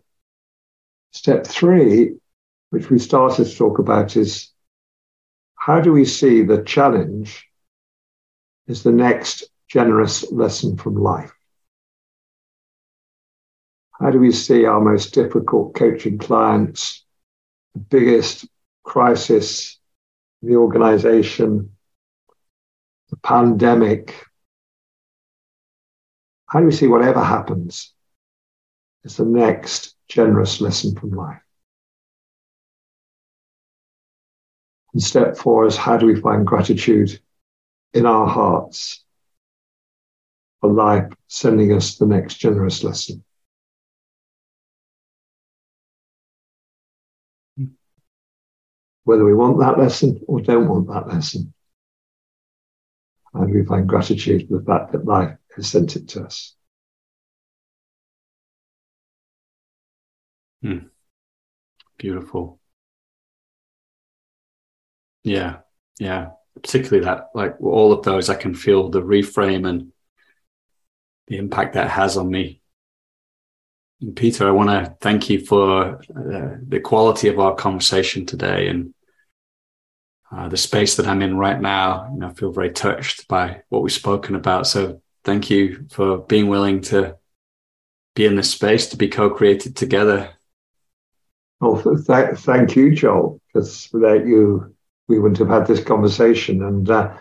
Step three, which we started to talk about, is how do we see the challenge is the next generous lesson from life. How do we see our most difficult coaching clients, the biggest crisis the organization, the pandemic? How do we see whatever happens is the next generous lesson from life? And step four is how do we find gratitude in our hearts for life sending us the next generous lesson. Whether we want that lesson or don't want that lesson. How do we find gratitude for the fact that life has sent it to us? Hmm. Beautiful. Yeah, yeah particularly that like all of those i can feel the reframe and the impact that has on me and peter i want to thank you for uh, the quality of our conversation today and uh, the space that i'm in right now i feel very touched by what we've spoken about so thank you for being willing to be in this space to be co-created together well th- thank you joel because without you we wouldn't have had this conversation. And uh,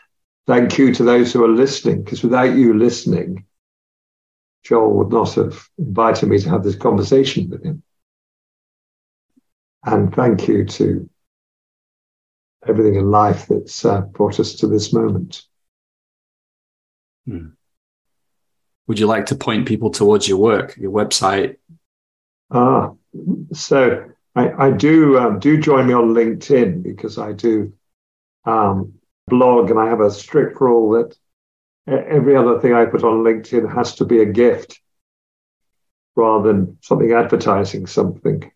thank you to those who are listening, because without you listening, Joel would not have invited me to have this conversation with him. And thank you to everything in life that's uh, brought us to this moment. Hmm. Would you like to point people towards your work, your website? Ah, so I, I do um, do join me on LinkedIn because I do um, blog and I have a strict rule that every other thing I put on LinkedIn has to be a gift rather than something advertising something.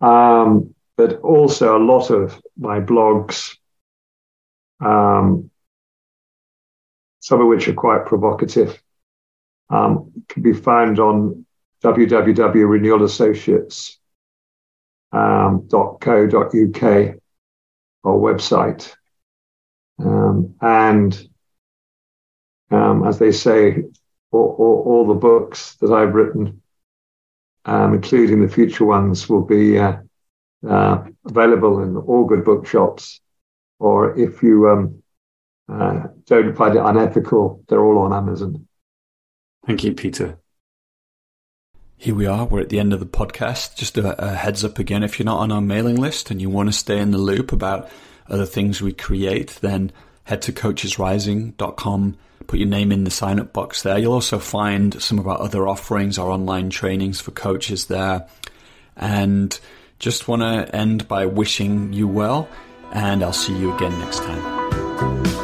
Um, but also a lot of my blogs, um, some of which are quite provocative, um, can be found on www.renewalassociates.co.uk our website. Um, and um, as they say, all, all, all, the books that I've written, um, including the future ones, will be uh, uh, available in all good bookshops. Or if you um, uh, don't find it unethical, they're all on Amazon. Thank you, Peter. Here we are. We're at the end of the podcast. Just a, a, heads up again if you're not on our mailing list and you want to stay in the loop about other things we create, then head to coachesrising.com, put your name in the sign up box there. You'll also find some of our other offerings, our online trainings for coaches there. And just want to end by wishing you well, and I'll see you again next time.